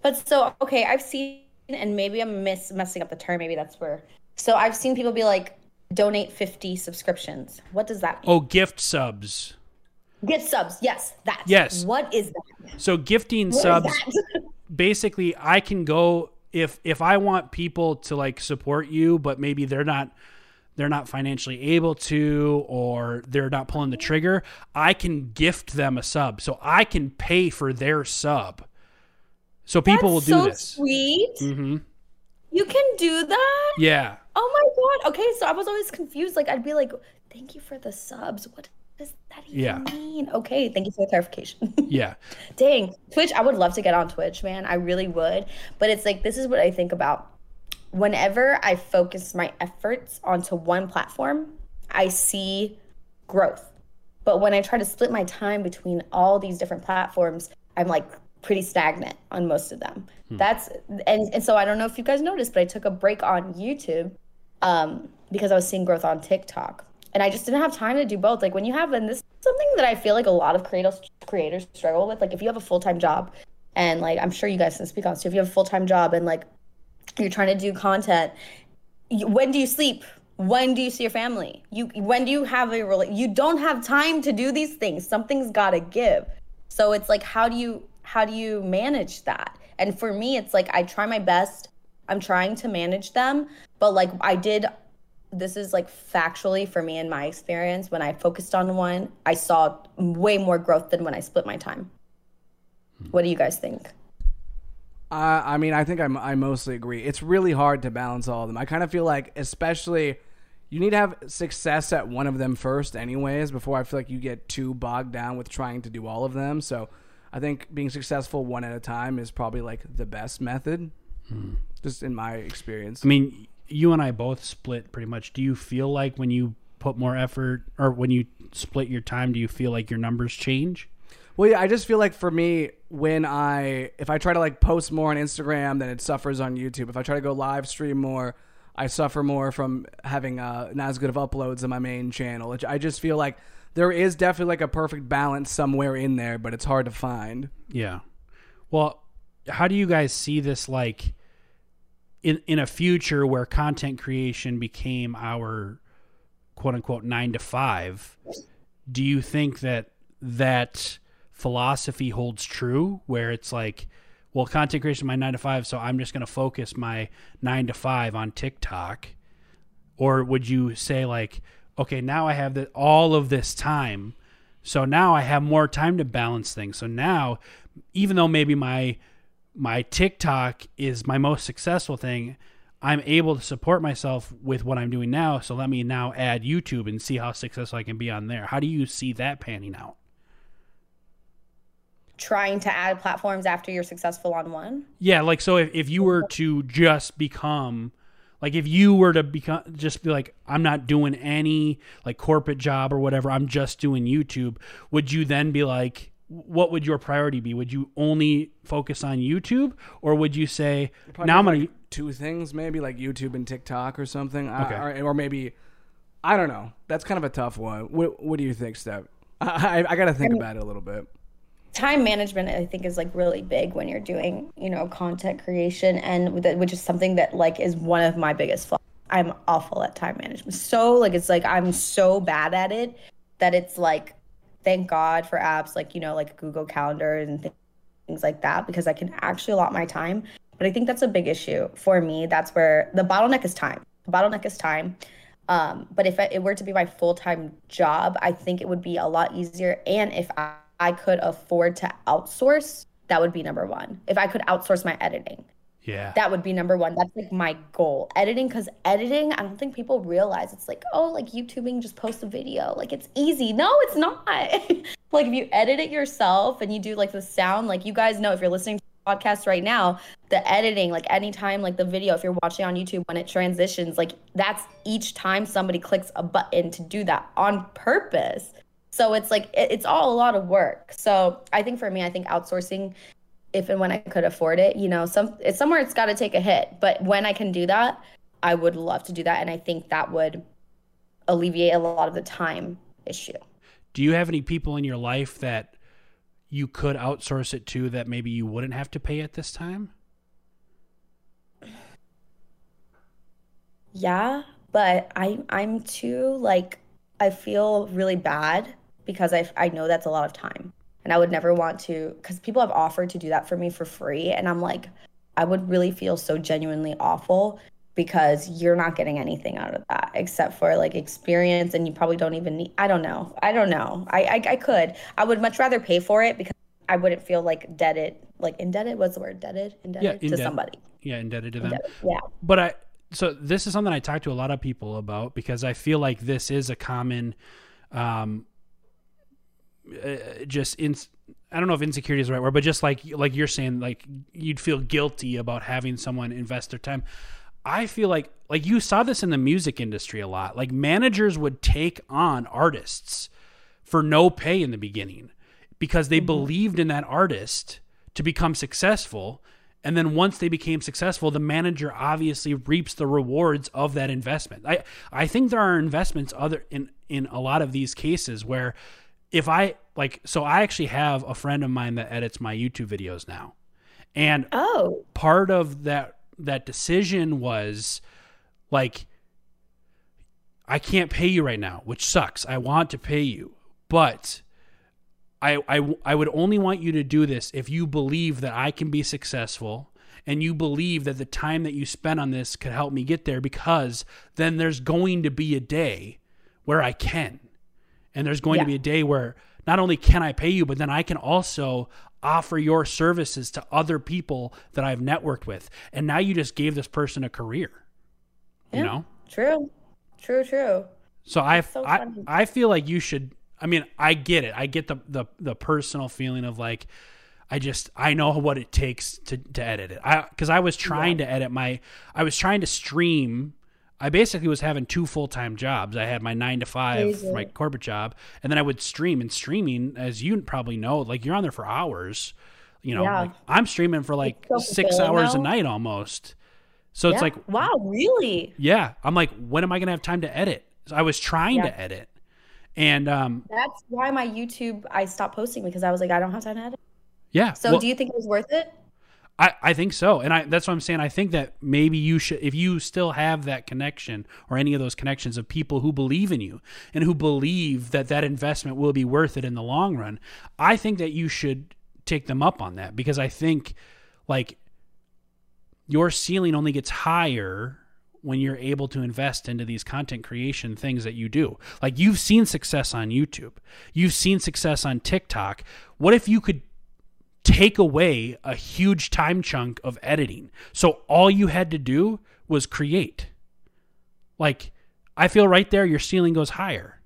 But so okay, I've seen, and maybe I'm miss messing up the term. Maybe that's where. So I've seen people be like, donate 50 subscriptions. What does that oh, mean? oh gift subs Gift subs. Yes, that. Yes. What is that? so gifting What subs that? basically I can go if if I want people to like support you, but maybe they're not they're not financially able to or they're not pulling the trigger, I can gift them a sub. So I can pay for their sub. So people will That's do so this. Sweet. hmm You can do that. Yeah. Oh my god. Okay, so I was always confused. Like I'd be like, "Thank you for the subs." What does that even Yeah. mean? Okay, thank you for the clarification. Yeah. Dang, Twitch. I would love to get on Twitch, man. I really would. But it's like this is what I think about. Whenever I focus my efforts onto one platform, I see growth. But when I try to split my time between all these different platforms, I'm like pretty stagnant on most of them. That's and and so I don't know if you guys noticed, but I took a break on YouTube um, because I was seeing growth on TikTok, and I just didn't have time to do both. Like when you have, and this is something that I feel like a lot of creators creators struggle with. Like if you have a full time job, and like I'm sure you guys can speak on, so if you have a full time job and like you're trying to do content, you, when do you sleep? When do you see your family? You when do you have a rela- you don't have time to do these things. Something's got to give. So it's like how do you how do you manage that? And for me it's like I try my best. I'm trying to manage them, but like I did this is like factually for me in my experience when I focused on one, I saw way more growth than when I split my time. What do you guys think? Uh, I mean, I think I'm, I mostly agree. It's really hard to balance all of them. I kind of feel like, especially, you need to have success at one of them first, anyways, before I feel like you get too bogged down with trying to do all of them. So I think being successful one at a time is probably like the best method, just in my experience. I mean, you and I both split pretty much. Do you feel like when you put more effort or when you split your time, do you feel like your numbers change? Well, yeah, I just feel like for me, when I if I try to like post more on Instagram, then it suffers on YouTube. If I try to go live stream more, I suffer more from having uh, not as good of uploads on my main channel. I just feel like there is definitely like a perfect balance somewhere in there, but it's hard to find. Yeah. Well, how do you guys see this like in in a future where content creation became our quote unquote 9 to 5? Do you think that that philosophy holds true where it's like well, content creation is my 9 to 5, so I'm just going to focus my 9 to 5 on TikTok? Or would you say like okay, now I have the, all of this time so now I have more time to balance things. So now, even though maybe my my TikTok is my most successful thing, I'm able to support myself with what I'm doing now. So let me now add YouTube and see how successful I can be on there. How do you see that panning out? Trying to add platforms after you're successful on one. Yeah, like so if, if you were to just become like if you were to become just be like I'm not doing any like corporate job or whatever, I'm just doing YouTube, would you then be like what would your priority be? Would you only focus on YouTube or would you say Probably now I'm going like to two things, maybe like YouTube and TikTok or something. I- Okay. or, or maybe I don't know. That's kind of a tough one. What What do you think, Steph? I, I, I got to think about it a little bit. Time management i think is like really big when you're doing you know content creation and which is something that like is one of my biggest flaws. I'm awful at time management. So like it's like i'm so bad at it that it's like thank god for apps like you know like google calendar and th- things like that because i can actually allot my time. But i think that's a big issue for me. That's where the bottleneck is time. The bottleneck is time. Um, but if it were to be my full-time job i think it would be a lot easier. And if i, I could afford to outsource that would be number one. If i could outsource my editing. Yeah. that would be number one. That's like my goal. Editing because editing i don't think people realize. It's like oh like youtubing just post a video. Like it's easy. No it's not. Like if you edit it yourself and you do like the sound like you guys know if you're listening to the podcast right now the editing like anytime like the video if you're watching on youtube when it transitions like that's each time somebody clicks a button to do that on purpose so it's like it, it's all a lot of work so i think for me i think outsourcing if and when I could afford it, you know, some it's somewhere it's got to take a hit. But when I can do that, I would love to do that, and I think that would alleviate a lot of the time issue. Do you have any people in your life that you could outsource it to that maybe you wouldn't have to pay at this time? Yeah, but I I'm too like I feel really bad because I I know that's a lot of time, and I would never want to because people have offered to do that for me for free, and I'm like, I would really feel so genuinely awful because you're not getting anything out of that except for like experience, and you probably don't even need. I don't know. I don't know. I I, I could. I would much rather pay for it because I wouldn't feel like debted, like indebted. What's the word? Debted, indebted to indebted. somebody. Yeah, indebted to them. Indebted. Yeah. But I so this is something I talk to a lot of people about because I feel like this is a common um uh, just in I don't know if insecurity is the right word, but just like like you're saying like you'd feel guilty about having someone invest their time. I feel like like you saw this in the music industry a lot. Like managers would take on artists for no pay in the beginning because they believed in that artist to become successful. And then once they became successful, the manager obviously reaps the rewards of that investment. I, I think there are investments other in, in a lot of these cases where if I like so I actually have a friend of mine that edits my YouTube videos now. And Oh. part of that that decision was like I can't pay you right now, which sucks. I want to pay you, but I, I I would only want you to do this if you believe that I can be successful and you believe that the time that you spent on this could help me get there because then there's going to be a day where I can. And there's going Yeah. to be a day where not only can I pay you, but then I can also offer your services to other people that I've networked with. And now you just gave this person a career. You Yeah. know? True. True, true. So I, so I. I feel like you should. I mean, I get it. I get the the the personal feeling of like, I just I know what it takes to to edit it. I because I was trying to edit my I was trying to stream. I basically was having two full time jobs. I had my nine to five, Crazy. my corporate job, and then I would stream. And streaming, as you probably know, like you're on there for hours. You know, Yeah. like I'm streaming for like so six hours a night almost. So it's like, wow, really? yeah, I'm like, when am I gonna have time to edit? So I was trying Yeah. to edit, and um, That's why my YouTube I stopped posting because I was like, I don't have time to edit. yeah. So well- do you think it was worth it? I, I think so. And I that's what I'm saying. I think that maybe you should if you still have that connection or any of those connections of people who believe in you and who believe that that investment will be worth it in the long run, I think that you should take them up on that because I think like your ceiling only gets higher when you're able to invest into these content creation things that you do. Like you've seen success on YouTube. You've seen success on TikTok. What if you could take away a huge time chunk of editing. So all you had to do was create. Like I feel right there your ceiling goes higher.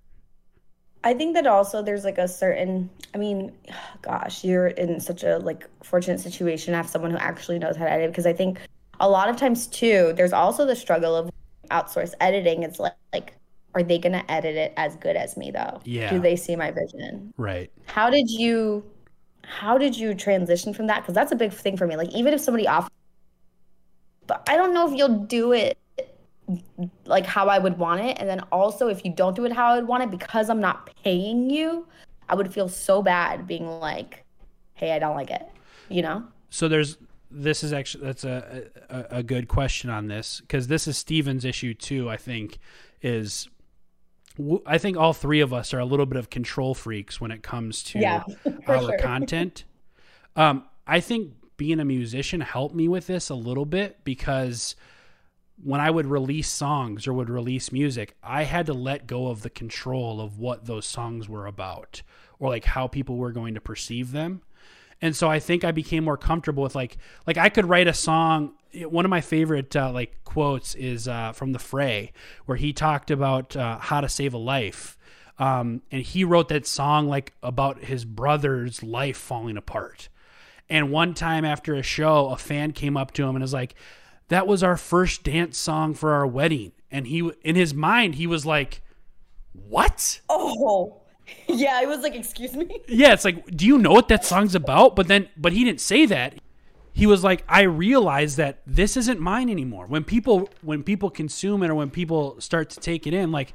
I think that also there's like a certain I mean, gosh, you're in such a like fortunate situation to have someone who actually knows how to edit because I think a lot of times too, there's also the struggle of outsource editing. It's like like are they gonna edit it as good as me though? Yeah. Do they see my vision? Right. How did you how did you transition from that? Because that's a big thing for me. Like even if somebody offers but I don't know if you'll do it like how I would want it. And then also if you don't do it how I would want it, because I'm not paying you, I would feel so bad being like, Hey, I don't like it. You know? So there's this is actually that's a a, a good question on this because this is Steven's issue too. I think is I think all three of us are a little bit of control freaks when it comes to Yeah, our sure. content. Um, I think being a musician helped me with this a little bit because when I would release songs or would release music, I had to let go of the control of what those songs were about or like how people were going to perceive them. And so I think I became more comfortable with like like I could write a song. One of my favorite uh, like quotes is uh, from the Fray, where he talked about uh, how to save a life, um, and he wrote that song like about his brother's life falling apart. And one time after a show, a fan came up to him and was like, "That was our first dance song for our wedding." And he, in his mind, he was like, "What?" Oh. Yeah, I was like, excuse me. Yeah, it's like, do you know what that song's about? But then, but he didn't say that. He was like, I realize that this isn't mine anymore. When people, when people consume it or when people start to take it in, like,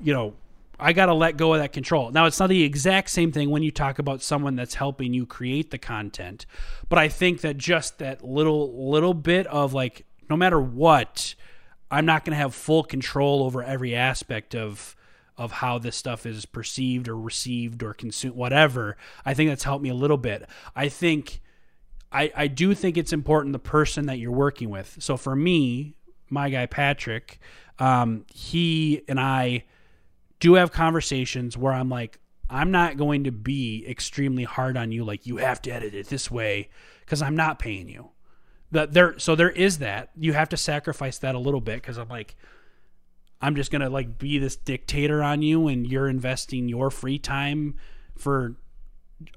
you know, I got to let go of that control. Now, it's not the exact same thing when you talk about someone that's helping you create the content, but I think that just that little, little bit of like, no matter what, I'm not going to have full control over every aspect of of how this stuff is perceived or received or consumed, whatever. I think that's helped me a little bit. I think I, I do think it's important the person that you're working with. So for me, my guy Patrick, um, he and I do have conversations where I'm like, I'm not going to be extremely hard on you, like you have to edit it this way, because I'm not paying you. That there, so there is that. You have to sacrifice that a little bit, because I'm like, I'm just gonna like be this dictator on you, and you're investing your free time for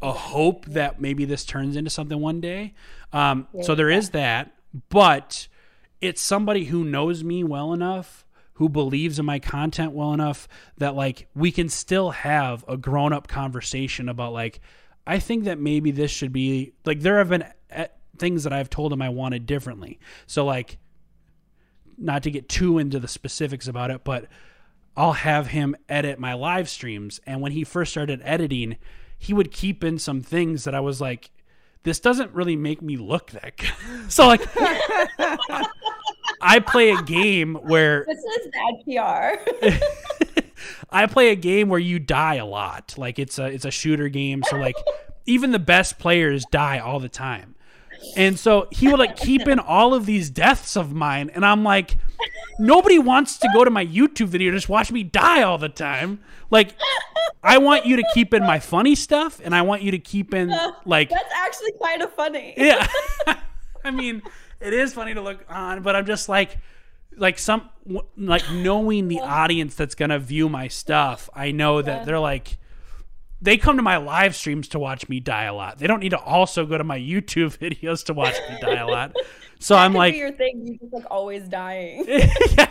a hope that maybe this turns into something one day. Um, so there is that, but it's somebody who knows me well enough, who believes in my content well enough that like we can still have a grown up conversation about like, I think that maybe this should be like there have been uh, things that I've told him I wanted differently. So like not to get too into the specifics about it, but I'll have him edit my live streams. And when he first started editing, he would keep in some things that I was like, this doesn't really make me look that good. so like I play a game where This is bad PR. I play a game where you die a lot. Like it's a it's a shooter game, so like even the best players die all the time. And so he would like keep in all of these deaths of mine, and I'm like, nobody wants to go to my YouTube video and just watch me die all the time. Like, I want you to keep in my funny stuff, and I want you to keep in uh, like That's actually kind of funny. yeah. I mean, it is funny to look on, but I'm just like, like some, like knowing the uh. audience that's gonna view my stuff. I know that they're like, they come to my live streams to watch me die a lot. They don't need to also go to my YouTube videos to watch me die a lot. So I'm like, your thing. You're just like always dying. yeah.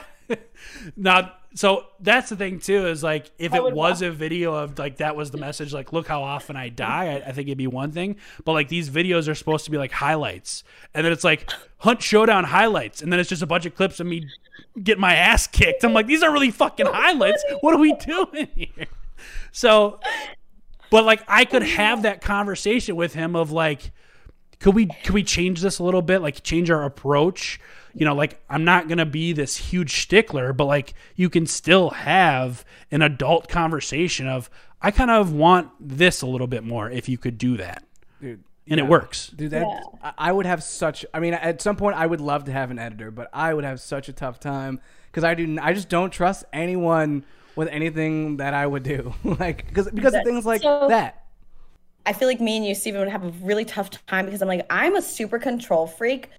Now, so that's the thing too is like if I it was a video of like that was the message, like look how often I die, I, I think it'd be one thing. But like these videos are supposed to be like highlights, and then it's like Hunt Showdown highlights, and then it's just a bunch of clips of me get my ass kicked. I'm like, these are really fucking highlights. What are we doing here? So, but like I could oh, have that conversation with him of like could we could we change this a little bit like change our approach you know like i'm not gonna be this huge stickler but like you can still have an adult conversation of i kind of want this a little bit more if you could do that Dude, and yeah. it works Dude, that Yeah. I- I would have such. I mean, at some point, I would love to have an editor, but I would have such a tough time because I do. I just don't trust anyone with anything that I would do. like because because of things like so- that. I feel like me and you, Steven, would have a really tough time because I'm like, I'm a super control freak.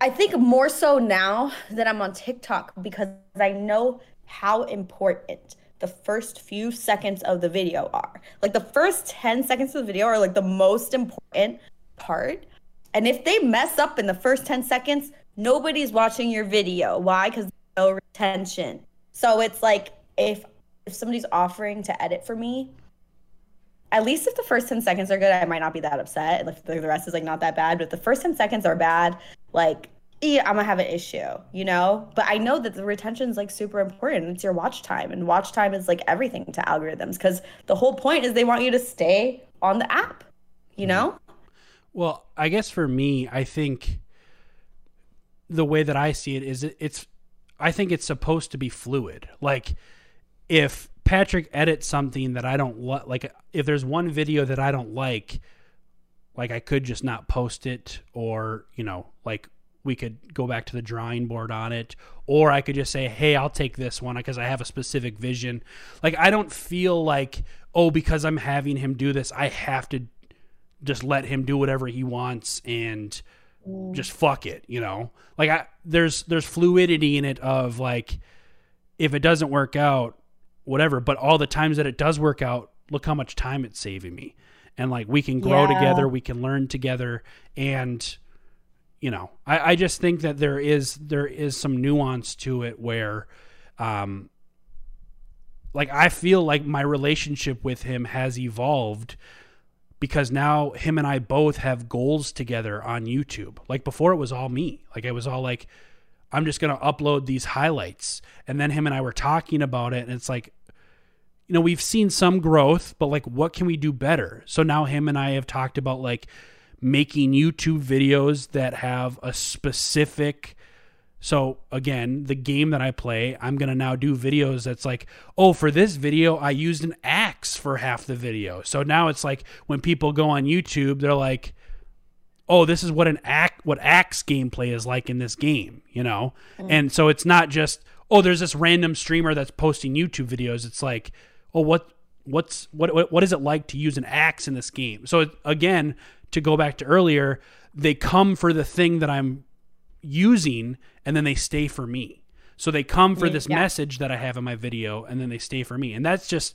I think more so now that I'm on TikTok because I know how important the first few seconds of the video are. Like the first 10 seconds of the video are like the most important part. And if they mess up in the first 10 seconds, nobody's watching your video. Why? Because no retention. So it's like if if somebody's offering to edit for me, at least if the first 10 seconds are good, I might not be that upset. And if the the rest is like not that bad, but if the first 10 seconds are bad, like, yeah, I'm gonna have an issue, you know? But I know that the retention is like super important. It's your watch time, and watch time is like everything to algorithms because the whole point is they want you to stay on the app, you mm-hmm. know? Well, I guess for me, I think the way that I see it is it, it's I think it's supposed to be fluid. Like if Patrick edits something that I don't li- like if there's one video that I don't like, like I could just not post it or, you know, like we could go back to the drawing board on it or I could just say, "Hey, I'll take this one because I have a specific vision." Like I don't feel like, "Oh, because I'm having him do this, I have to just let him do whatever he wants and mm. just fuck it, you know? Like I there's there's fluidity in it of like if it doesn't work out, whatever, but all the times that it does work out, look how much time it's saving me. And like we can grow Yeah. together, we can learn together and you know, I, I just think that there is there is some nuance to it where um like I feel like my relationship with him has evolved because now him and I both have goals together on YouTube. Like before it was all me. Like it was all like I'm just going to upload these highlights and then him and I were talking about it and it's like you know, we've seen some growth, but like what can we do better? So now him and I have talked about like making YouTube videos that have a specific so again, the game that I play, I'm gonna now do videos that's like, oh, for this video, I used an axe for half the video. So now it's like when people go on YouTube, they're like, oh, this is what an axe what axe gameplay is like in this game, you know? Mm. And so it's not just, oh, there's this random streamer that's posting YouTube videos. It's like, oh, what what's what what, what is it like to use an axe in this game? So it, again, to go back to earlier, they come for the thing that I'm using and then they stay for me. So they come for this Yeah. message that I have in my video and then they stay for me. And that's just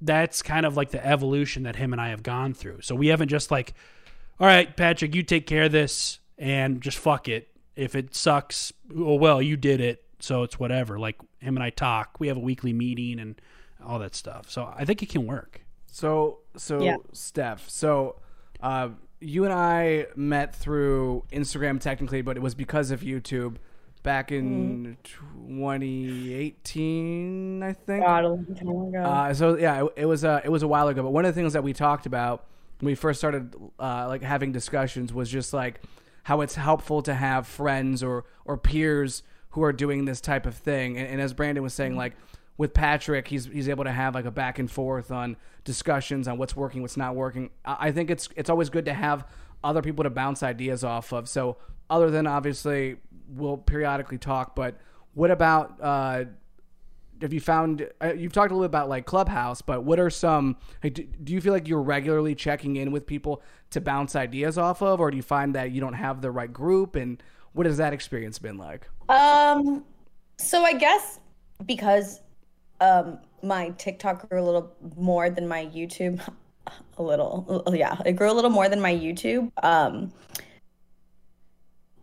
that's kind of like the evolution that him and I have gone through. So we haven't just like, all right, Patrick, you take care of this and just fuck it. If it sucks, oh well, you did it, so it's whatever. Like him and I talk. We have a weekly meeting and all that stuff. So I think it can work. So so Yeah. Steph, so uh, you and I met through Instagram technically, but it was because of YouTube back in 2018, I think. God, a long time ago. Uh, so yeah, it, it was uh, it was a while ago. But one of the things that we talked about when we first started uh, like having discussions was just like how it's helpful to have friends or or peers who are doing this type of thing. And, and as Brandon was saying, like with Patrick, he's he's able to have like a back and forth on discussions on what's working, what's not working. I, I think it's it's always good to have other people to bounce ideas off of. So other than obviously we'll periodically talk, but what about uh, have you found uh, you've talked a little bit about like clubhouse but what are some like, do, do you feel like you're regularly checking in with people to bounce ideas off of or do you find that you don't have the right group and what has that experience been like Um, so I guess because um my TikTok grew a little more than my YouTube. A little, yeah, it grew a little more than my YouTube. Um,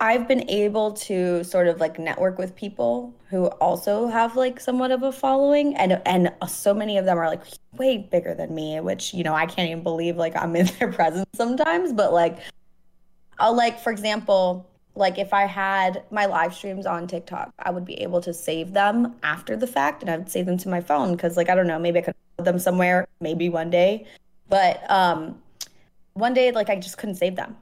I've been able to sort of like network with people who also have like somewhat of a following and and so many of them are like way bigger than me which you know I can't even believe like I'm in their presence sometimes but like I'll like for example like if I had my live streams on TikTok I would be able to save them after the fact and I would save them to my phone cuz like I don't know maybe I could put them somewhere maybe one day but um one day like I just couldn't save them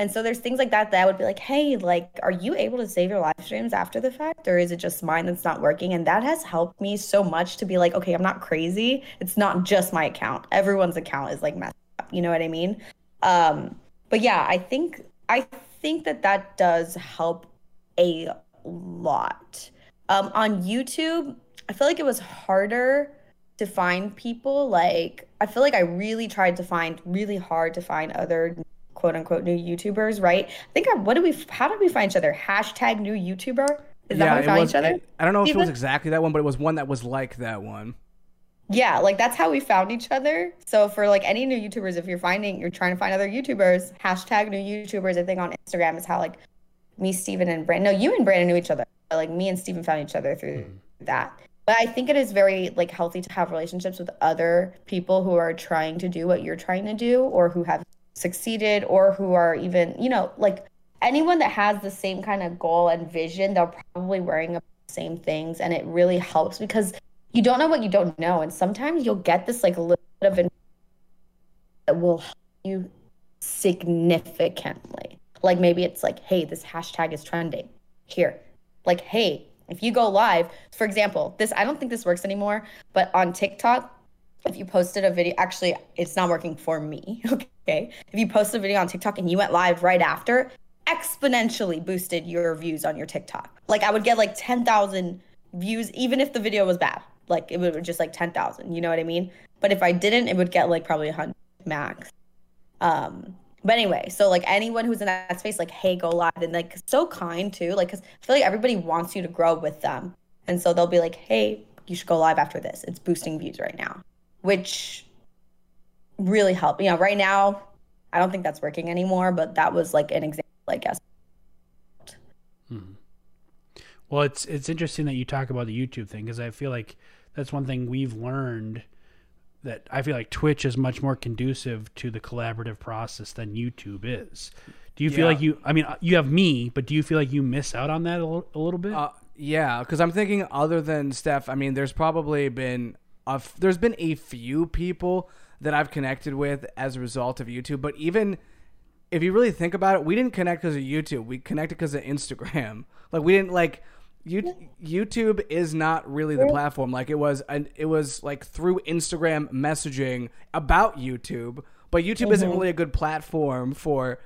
and so there's things like that that I would be like, hey, like, are you able to save your live streams after the fact? Or is it just mine that's not working? And that has helped me so much to be like, okay, I'm not crazy. It's not just my account. Everyone's account is like messed up. You know what I mean? Um, but yeah, I think I think that that does help a lot. Um, on YouTube, I feel like it was harder to find people. Like, I feel like I really tried to find really hard to find other quote unquote new YouTubers, right? I think what did we how did we find each other? Hashtag new YouTuber. Is that how we found was, each other? It, I don't know if it was exactly that one, but it was one that was like that one. Yeah, like that's how we found each other. So for like any new YouTubers, if you're finding you're trying to find other YouTubers, hashtag new YouTubers, I think on Instagram is how like me, Steven, and Brandon. No, you and Brandon knew each other. Like me and Steven found each other through hmm. that. But I think it is very like healthy to have relationships with other people who are trying to do what you're trying to do or who have succeeded or who are even, you know, like anyone that has the same kind of goal and vision, they're probably wearing the same things and it really helps because you don't know what you don't know and sometimes you'll get this like little bit of information that will help you significantly. Like maybe it's like, hey, this hashtag is trending. Here. Like, hey, if you go live, for example, this I don't think this works anymore, but on TikTok, if you posted a video, actually, it's not working for me. Okay. If you posted a video on TikTok and you went live right after, exponentially boosted your views on your TikTok. Like I would get like 10,000 views, even if the video was bad. Like it would just like 10,000. You know what I mean? But if I didn't, it would get like probably 100 max. Um, but anyway, so like anyone who's in that space, like, hey, go live and like so kind too. Like, cause I feel like everybody wants you to grow with them. And so they'll be like, hey, you should go live after this. It's boosting views right now, which really helped. You know, right now, I don't think that's working anymore, but that was like an example, I guess. Well, it's it's interesting that you talk about the YouTube thing because I feel like that's one thing we've learned that I feel like Twitch is much more conducive to the collaborative process than YouTube is. Do you feel Yeah. like you? I mean, uh, you have me, but do you feel like you miss out on that a little, a little bit? Uh, yeah, because I'm thinking other than Steph, I mean, there's probably been a f- there's been a few people that I've connected with as a result of YouTube, but even if you really think about it, we didn't connect because of YouTube. We connected because of Instagram. Like we didn't like you, YouTube is not really the platform. Like it was, an, it was like through Instagram messaging about YouTube, but YouTube isn't mm-hmm. really a good platform for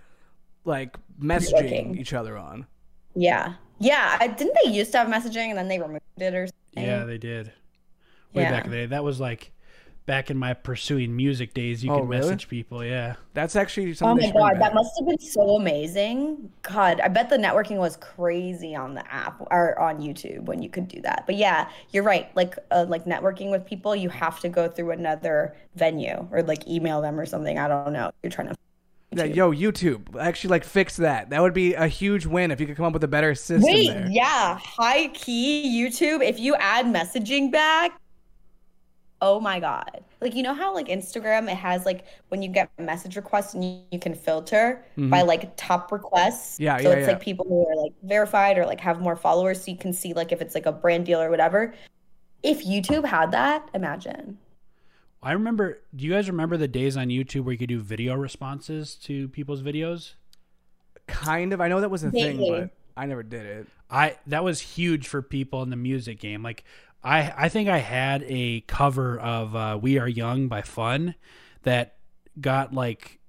like messaging each other on. Yeah. Yeah. I, didn't they used to have messaging and then they removed it or something? yeah, they did. Way Yeah. back in the day, that was like back in my pursuing music days. You Oh, could really? message people. Yeah. That's actually Oh something. they my god, that must have been so amazing. God, I bet the networking was crazy on the app or on YouTube when you could do that. But yeah, you're right. Like uh, like networking with people, you have to go through another venue or like email them or something. I don't know. You're trying to Yeah, yo, YouTube. Actually, like, fix that. That would be a huge win if you could come up with a better system Wait, there. yeah, high key YouTube. If you add messaging back, oh my god! Like you know how like Instagram it has like when you get message requests and you, you can filter by like top requests. Mm-hmm. Yeah, so yeah, it's yeah. like people who are like verified or like have more followers, so you can see like if it's like a brand deal or whatever. If YouTube had that, imagine. I remember. Do you guys remember the days on YouTube where you could do video responses to people's videos? Kind of. I know that was a thing, but I never did it. I that was huge for people in the music game. Like I I think I had a cover of uh, "We Are Young" by Fun that got like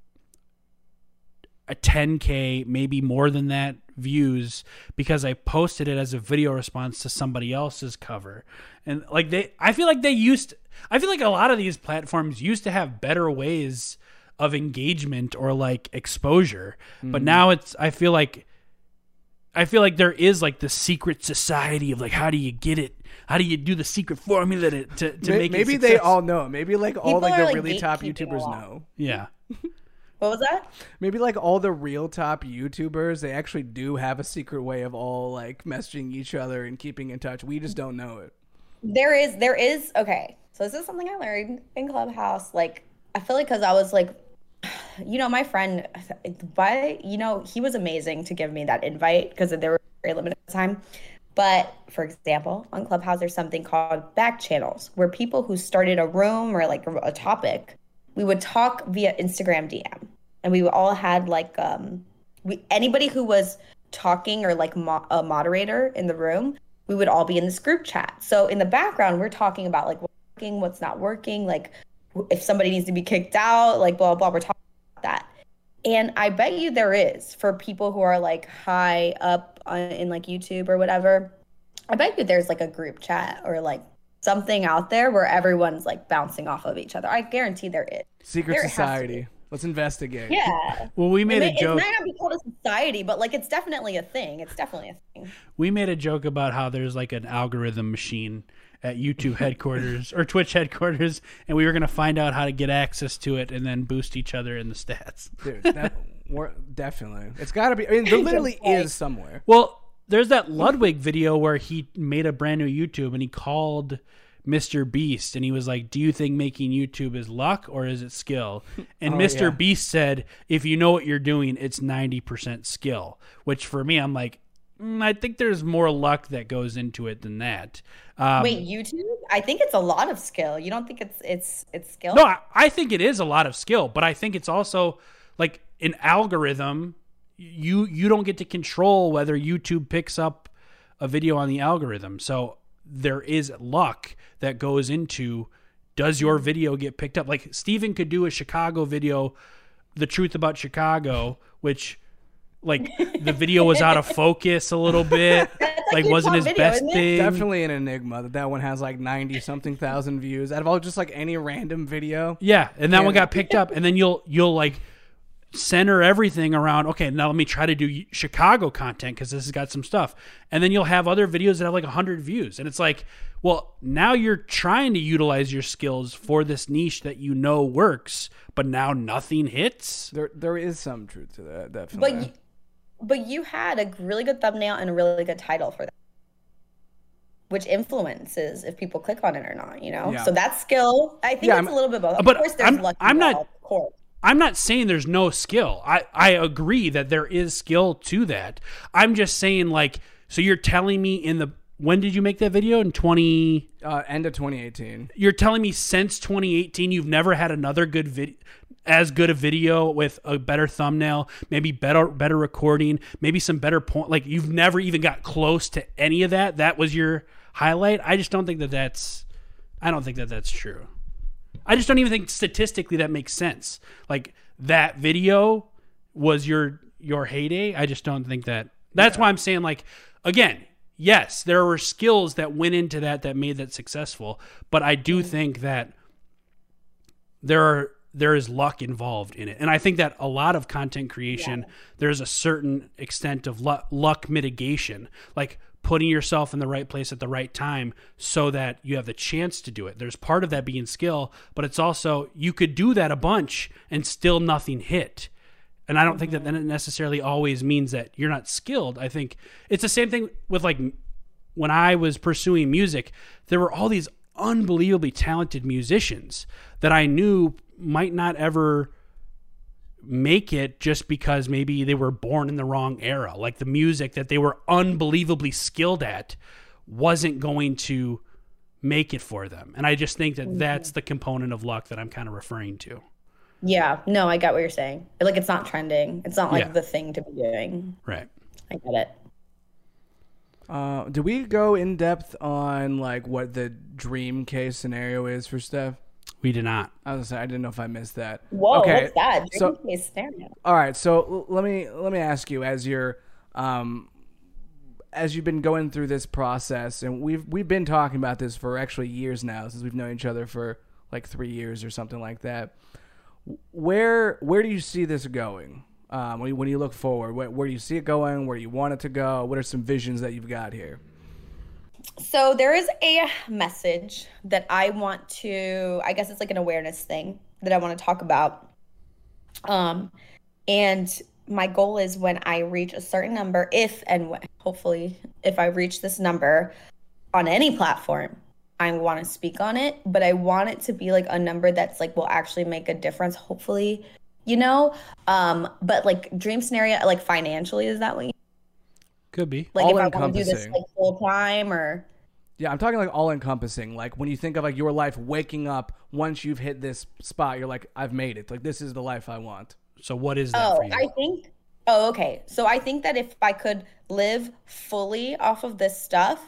a 10k, maybe more than that views because I posted it as a video response to somebody else's cover. And like they I feel like they used I feel like a lot of these platforms used to have better ways of engagement or like exposure. But now it's I feel like I feel like there is like the secret society of like how do you get it How do you do the secret formula to to, to May- make it maybe they all know. Maybe like all People like the like, really top YouTubers know. Yeah. What was that? Maybe like all the real top YouTubers, they actually do have a secret way of all like messaging each other and keeping in touch. We just don't know it. There is, there is. Okay, so this is something I learned in Clubhouse. Like, I feel like because I was like, you know, my friend, by you know, he was amazing to give me that invite because there were very limited time. But for example, on Clubhouse, there's something called back channels where people who started a room or like a, topic, we would talk via Instagram DM, and we all had like um, we anybody who was talking or like mo- a moderator in the room, we would all be in this group chat. So in the background, we're talking about like what's working, what's not working, like if somebody needs to be kicked out, like blah blah. We're talking about that. And I bet you there is for people who are like high up on, in like YouTube or whatever. I bet you there's like a group chat or like something out there where everyone's like bouncing off of each other. I guarantee there is. Secret There has to society. Let's investigate. Yeah. Well, we made It, a may- it might not be called a society, but like it's definitely a thing. It's definitely a thing. We made a joke about how there's like an algorithm machine at YouTube headquarters or Twitch headquarters, and we were going to find out how to get access to it and then boost each other in the stats. Dude, that, we're, definitely. It's got to be. I mean, there literally is somewhere. Well, there's that Ludwig video where he made a brand new YouTube and he called Mr. Beast and he was like, "Do you think making YouTube is luck or is it skill?" And Oh, Mr. yeah. Beast said, "If you know what you're doing, it's 90% skill." Which for me, I'm like, mm, I think there's more luck that goes into it than that. Um, Wait, YouTube? I think it's a lot of skill. You don't think it's it's it's skill? No, I, I think it is a lot of skill, but I think it's also like an algorithm. You you don't get to control whether YouTube picks up a video on the algorithm. So there is luck that goes into does your video get picked up? Like Steven could do a Chicago video, the truth about Chicago, which like the video was out of focus a little bit, like your wasn't his video, best thing. Definitely an enigma that that one has like 90 something thousand views out of all just like any random video. Yeah, and that one got picked up, and then you'll you'll like center everything around. Okay, now let me try to do Chicago content because this has got some stuff, and then you'll have other videos that have like hundred views, and it's like, well, now you're trying to utilize your skills for this niche that you know works, but now nothing hits. There, there is some truth to that. But Definitely. you, but you had a really good thumbnail and a really good title for that, which influences if people click on it or not. You know, Yeah. so that's skill. I think Yeah, it's I'm- a little bit both. Of but course, there's I'm- luck. I'm not- Of course. I'm not saying there's no skill. I, I agree that there is skill to that. I'm just saying like so you're telling me in the when did you make that video in 20 uh, end of 2018. you're telling me since 2018 you've never had another good video as good a video with a better thumbnail maybe better better recording maybe some better point like you've never even got close to any of that that was your highlight i just don't think that that's i don't think that that's true i just don't even think statistically that makes sense. Like that video was your your heyday. I just don't think that that's why i'm saying like again yes there were skills that went into that that made that successful but i do mm-hmm. think that there are there is luck involved in it. And i think that a lot of content creation there's a certain extent of luck, luck mitigation. Like putting yourself in the right place at the right time so that you have the chance to do it. There's part of that being skill but it's also you could do that a bunch and still nothing hit. And I don't think that mm-hmm. then it necessarily always means that you're not skilled. I think it's the same thing with like when I was pursuing music, there were all these unbelievably talented musicians that I knew might not ever make it just because maybe they were born in the wrong era. Like the music that they were unbelievably skilled at wasn't going to make it for them. And I just think that that's the component of luck that I'm kind of referring to. Yeah. No, I get what you're saying. Like it's not trending. It's not like Yeah. the thing to be doing. Right. I get it. Uh, do we go in depth on like what the dream case scenario is for Steph? We did not. I was gonna say, I didn't know if I missed that. Whoa, Okay, what's that? so- Dream case scenario. All right, so let me let me ask you as you're um as you've been going through this process and we've we've been talking about this for actually years now since we've known each other for like 3 years or something like that. Where where do you see this going? Um, when, you, when you look forward, where, where do you see it going? Where do you want it to go? What are some visions that you've got here? So there is a message that I want to, I guess it's like an awareness thing that I want to talk about. Um, and my goal is when I reach a certain number, if and when, hopefully, if I reach this number on any platform, I want to speak on it, but I want it to be like a number that's like will actually make a difference, hopefully, you know? Um, but like dream scenario, like financially, is that what you Could be. like All if I want to do this encompassing. like full time or Yeah, I'm talking like all encompassing. Like when you think of like your life waking up once you've hit this spot, you're like, I've made it. Like this is the life I want. So what is that Oh, for you? I think. Oh, okay. So I think that if I could live fully off of this stuff,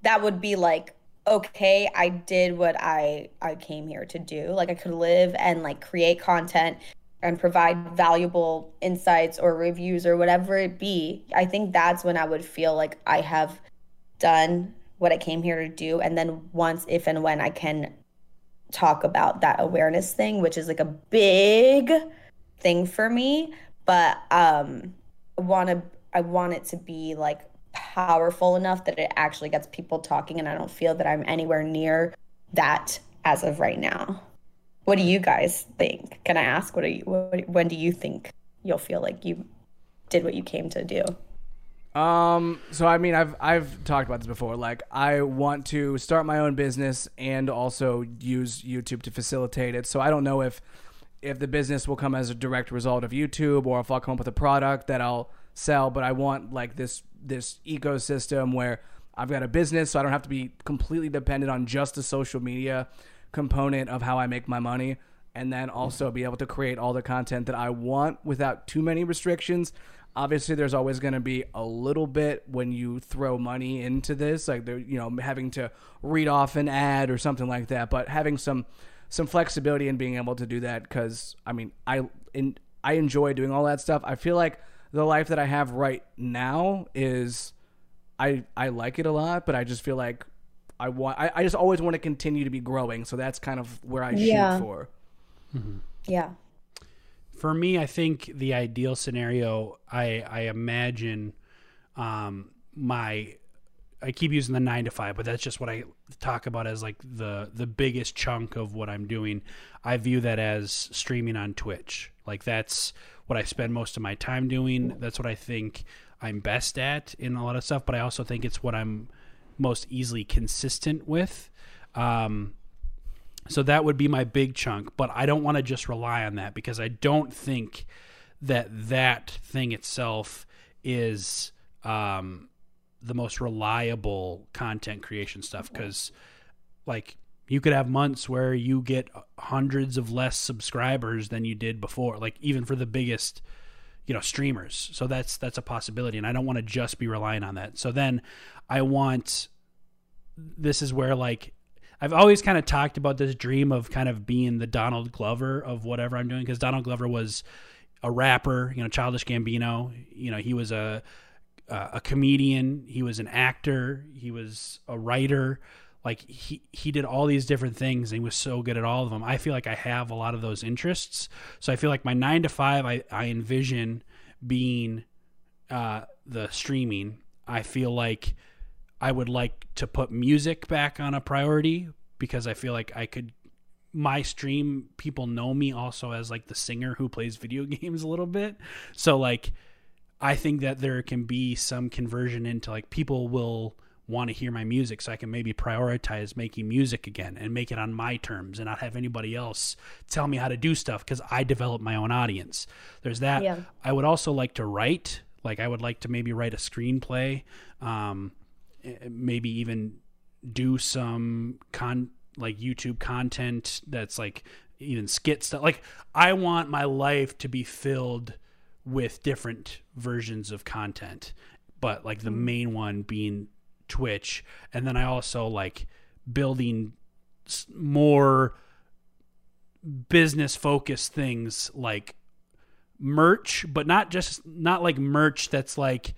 that would be like, okay, I did what I I came here to do. Like I could live and like create content and provide valuable insights or reviews or whatever it be. I think that's when I would feel like I have done what I came here to do. And then once, if and when I can talk about that awareness thing, which is like a big thing for me, but um want to I want it to be like powerful enough that it actually gets people talking and I don't feel that I'm anywhere near that as of right now. What do you guys think? Can I ask what are you what, when do you think you'll feel like you did what you came to do? Um, so I mean, I've I've talked about this before. Like, I want to start my own business and also use YouTube to facilitate it. So I don't know if if the business will come as a direct result of YouTube or if I'll come up with a product that I'll sell. But I want like this this ecosystem where I've got a business, so I don't have to be completely dependent on just the social media component of how I make my money. And then also be able to create all the content that I want without too many restrictions obviously there's always going to be a little bit when you throw money into this like you know having to read off an ad or something like that but having some some flexibility in being able to do that cuz i mean i in, i enjoy doing all that stuff i feel like the life that i have right now is i i like it a lot but i just feel like i want i, I just always want to continue to be growing so that's kind of where i Yeah. shoot for Yeah. For me, I think the ideal scenario, I I imagine, um, my, I keep using the nine to five, but that's just what I talk about as like the the biggest chunk of what I'm doing. I view that as streaming on Twitch. Like that's what I spend most of my time doing. That's what I think I'm best at in a lot of stuff. But I also think it's what I'm most easily consistent with. Um, so that would be my big chunk, but I don't want to just rely on that because I don't think that that thing itself is um, the most reliable content creation stuff. Because, like, you could have months where you get hundreds of less subscribers than you did before, like even for the biggest, you know, streamers. So that's that's a possibility, and I don't want to just be relying on that. So then, I want. This is where like I've always kind of talked about this dream of kind of being the Donald Glover of whatever I'm doing because Donald Glover was a rapper, you know, Childish Gambino. You know, he was a a comedian, he was an actor, he was a writer. Like he he did all these different things and he was so good at all of them. I feel like I have a lot of those interests. So I feel like my 9 to 5 I I envision being uh the streaming. I feel like I would like to put music back on a priority because I feel like I could my stream people know me also as like the singer who plays video games a little bit. So like I think that there can be some conversion into like people will want to hear my music so I can maybe prioritize making music again and make it on my terms and not have anybody else tell me how to do stuff cuz I develop my own audience. There's that. Yeah. I would also like to write. Like I would like to maybe write a screenplay. Um maybe even do some con like YouTube content that's like even skit stuff. Like I want my life to be filled with different versions of content, but like the main one being Twitch, and then I also like building more business focused things like merch, but not just not like merch that's like,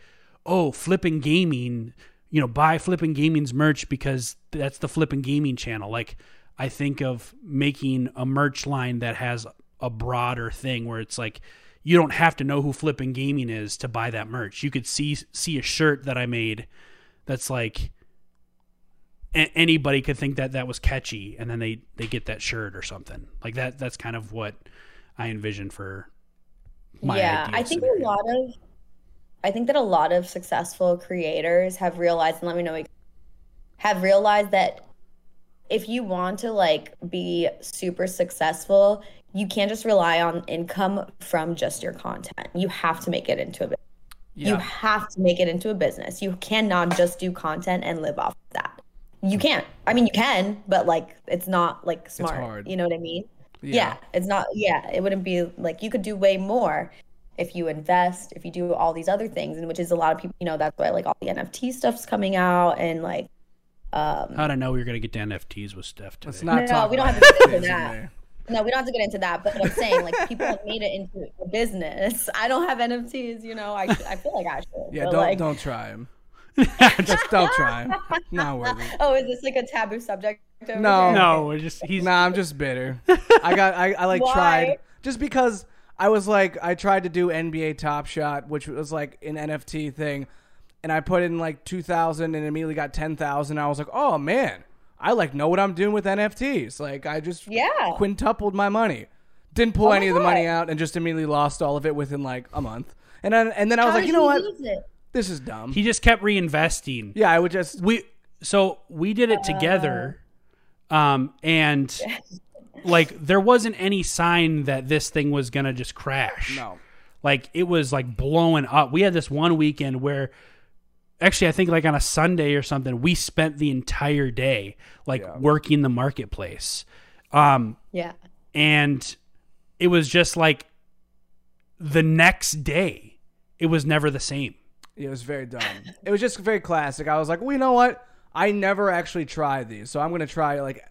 oh, flipping gaming, you know, buy flipping gaming's merch because that's the flipping gaming channel. Like I think of making a merch line that has a broader thing where it's like you don't have to know who flipping gaming is to buy that merch. You could see see a shirt that I made that's like a- anybody could think that that was catchy, and then they they get that shirt or something like that. That's kind of what I envision for my yeah, I think scenario. a lot of, I think that a lot of successful creators have realized, and let me know, have realized that if you want to like be super successful, you can't just rely on income from just your content. You have to make it into a business. You have to make it into a business. You cannot just do content and live off of that. You can't. I mean, you can, but like it's not like smart. hard. You know what I mean? Yeah. yeah, it's not yeah it wouldn't be like you could do way more if you invest if you do all these other things and which is a lot of people you know that's why like all the nft stuff's coming out and like um How to know we're gonna get to NFTs with Steph today? Let's not No, talk we don't have to get NFTs into that. Today. no we don't have to get into that but i'm saying like people have made it into a business i don't have nfts you know i, I feel like i should Yeah, don't like, don't try them. Just don't try him. Not worth it. oh is this like a taboo subject over No. here? no, we're just he's Nah, I'm just bitter. I got I, I like Why? tried just because I was like I tried to do NBA Top Shot, which was like an NFT thing, and I put in like two thousand and immediately got ten thousand. I was like, oh man, I like know what I'm doing with NFTs. Like I just Yeah. quintupled my money. Didn't pull Oh any of the money out and just immediately lost all of it within like a month. And then and then I was How like, you know what, this is dumb. he just kept reinvesting. yeah, I would just we so we did it together um and like there wasn't any sign that this thing was gonna just crash no. like it was like blowing up we had this one weekend where actually i think like on a sunday or something we spent the entire day like Yeah. working the marketplace um yeah and it was just like the next day it was never the same It was very dumb. it was just very classic. I was like, well, you know what? I never actually tried these, so I'm gonna try like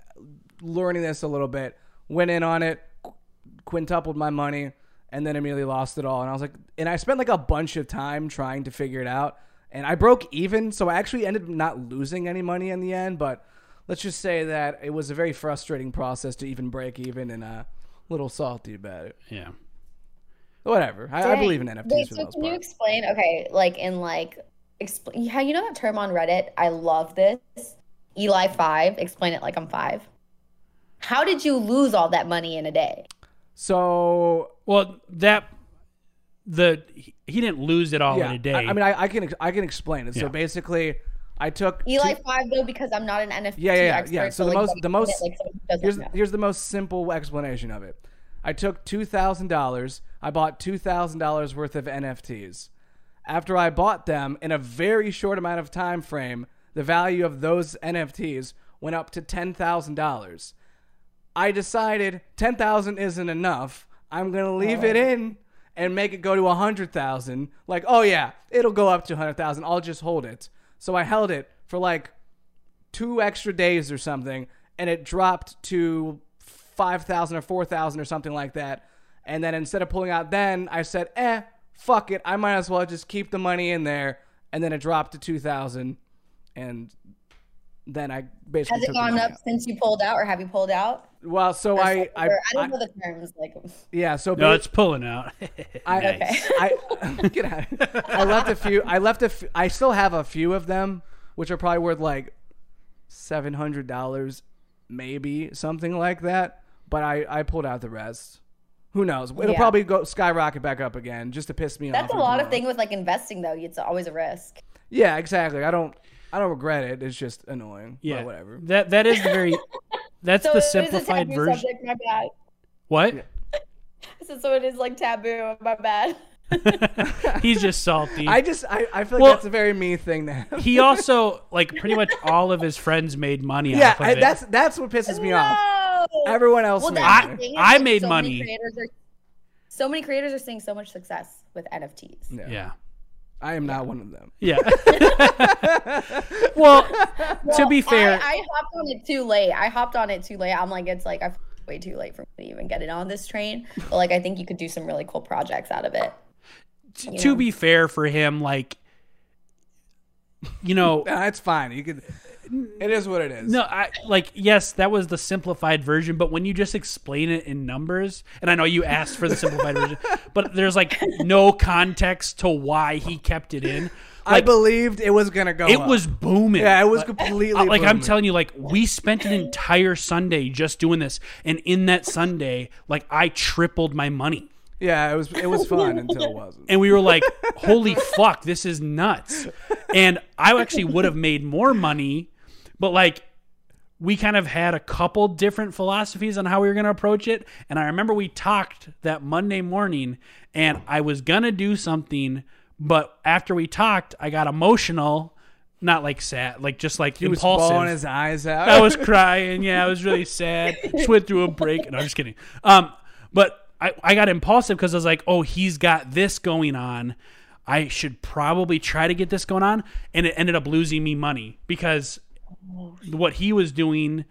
learning this a little bit. Went in on it, qu- quintupled my money, and then immediately lost it all. And I was like, and I spent like a bunch of time trying to figure it out, and I broke even, so I actually ended up not losing any money in the end. But let's just say that it was a very frustrating process to even break even, and uh, a little salty about it. yeah Whatever. I, I believe in NFTs Wait, for so the most can you explain? Okay, like in like explain. How you know that term on Reddit? I love this. Eli five. Explain it like I'm five. How did you lose all that money in a day? So well that the he he didn't lose it all in a day I, I mean, I, I can I can explain it. So basically, I took Eli two- five though, because I'm not an NFT Yeah, yeah, yeah, expert. yeah. So the like, most- the most- it like someone here's know. here's the most simple explanation of it. I took two thousand dollars. I bought two thousand dollars worth of NFTs. After I bought them in a very short amount of time frame, the value of those NFTs went up to ten thousand dollars. I decided ten thousand isn't enough. I'm gonna leave oh. it in and make it go to a hundred thousand. Like, oh yeah, it'll go up to a hundred thousand. I'll just hold it. So I held it for like two extra days or something, and it dropped to five thousand or four thousand or something like that. And then instead of pulling out, then I said, "Eh, fuck it. I might as well just keep the money in there." And then it dropped to two thousand, and then I basically Has it took gone up out. since you pulled out, or have you pulled out? Well, so Or I, something? I, I don't know the terms. Like, yeah, so no it's pulling out I, Nice. I get out. I left a few. I left a. F- I still have a few of them, which are probably worth like seven hundred dollars, maybe something like that. But I I pulled out the rest. Who knows? It'll Yeah. probably go skyrocket back up again just to piss me off. that's a even lot of thing with like investing though. It's always a risk. Yeah, exactly. I don't. I don't regret it. It's just annoying. yeah But whatever. that that is the very that's So the it is a simplified version Subject, my bad. what So, so it is like taboo. My bad. he's just salty I just. I, I feel like Well- that's a very me thing to have. he also like pretty much all of his friends made money yeah, off of I, it. that's that's what pisses me off. Everyone else Well, made that's money. the thing is, I made so money. Many creators are, so many creators are seeing so much success with NFTs. Yeah. yeah I am not one of them. yeah well to be fair I, I hopped on it too late. I hopped on it too late. I'm like, it's like I'm way too late for me to even get it on this train. But like, I think you could do some really cool projects out of it. t- to know. be fair for him like you know that's fine. You could. It is what it is. No, I like yes, that was the simplified version, but when you just explain it in numbers, and I know you asked for the simplified version, but there's like no context to why he kept it in. I believed it was gonna go. it up. was booming. Yeah, it was Like- completely like I'm telling you, like we spent an entire Sunday just doing this, and in that Sunday, like I tripled my money. Yeah, it was. It was fun until it wasn't. and we were like, "Holy fuck, this is nuts!" And I actually would have made more money, but like we kind of had a couple different philosophies on how we were going to approach it. And I remember we talked that Monday morning, and I was gonna do something, but after we talked, I got emotional, not like sad, like just like He was impulsive. bawling his eyes out. I was crying. Yeah, I was really sad. Just went through a break. No, I'm just kidding. Um, but I, I got impulsive because I was like, oh, he's got this going on. I should probably try to get this going on. And it ended up losing me money because what he was doing,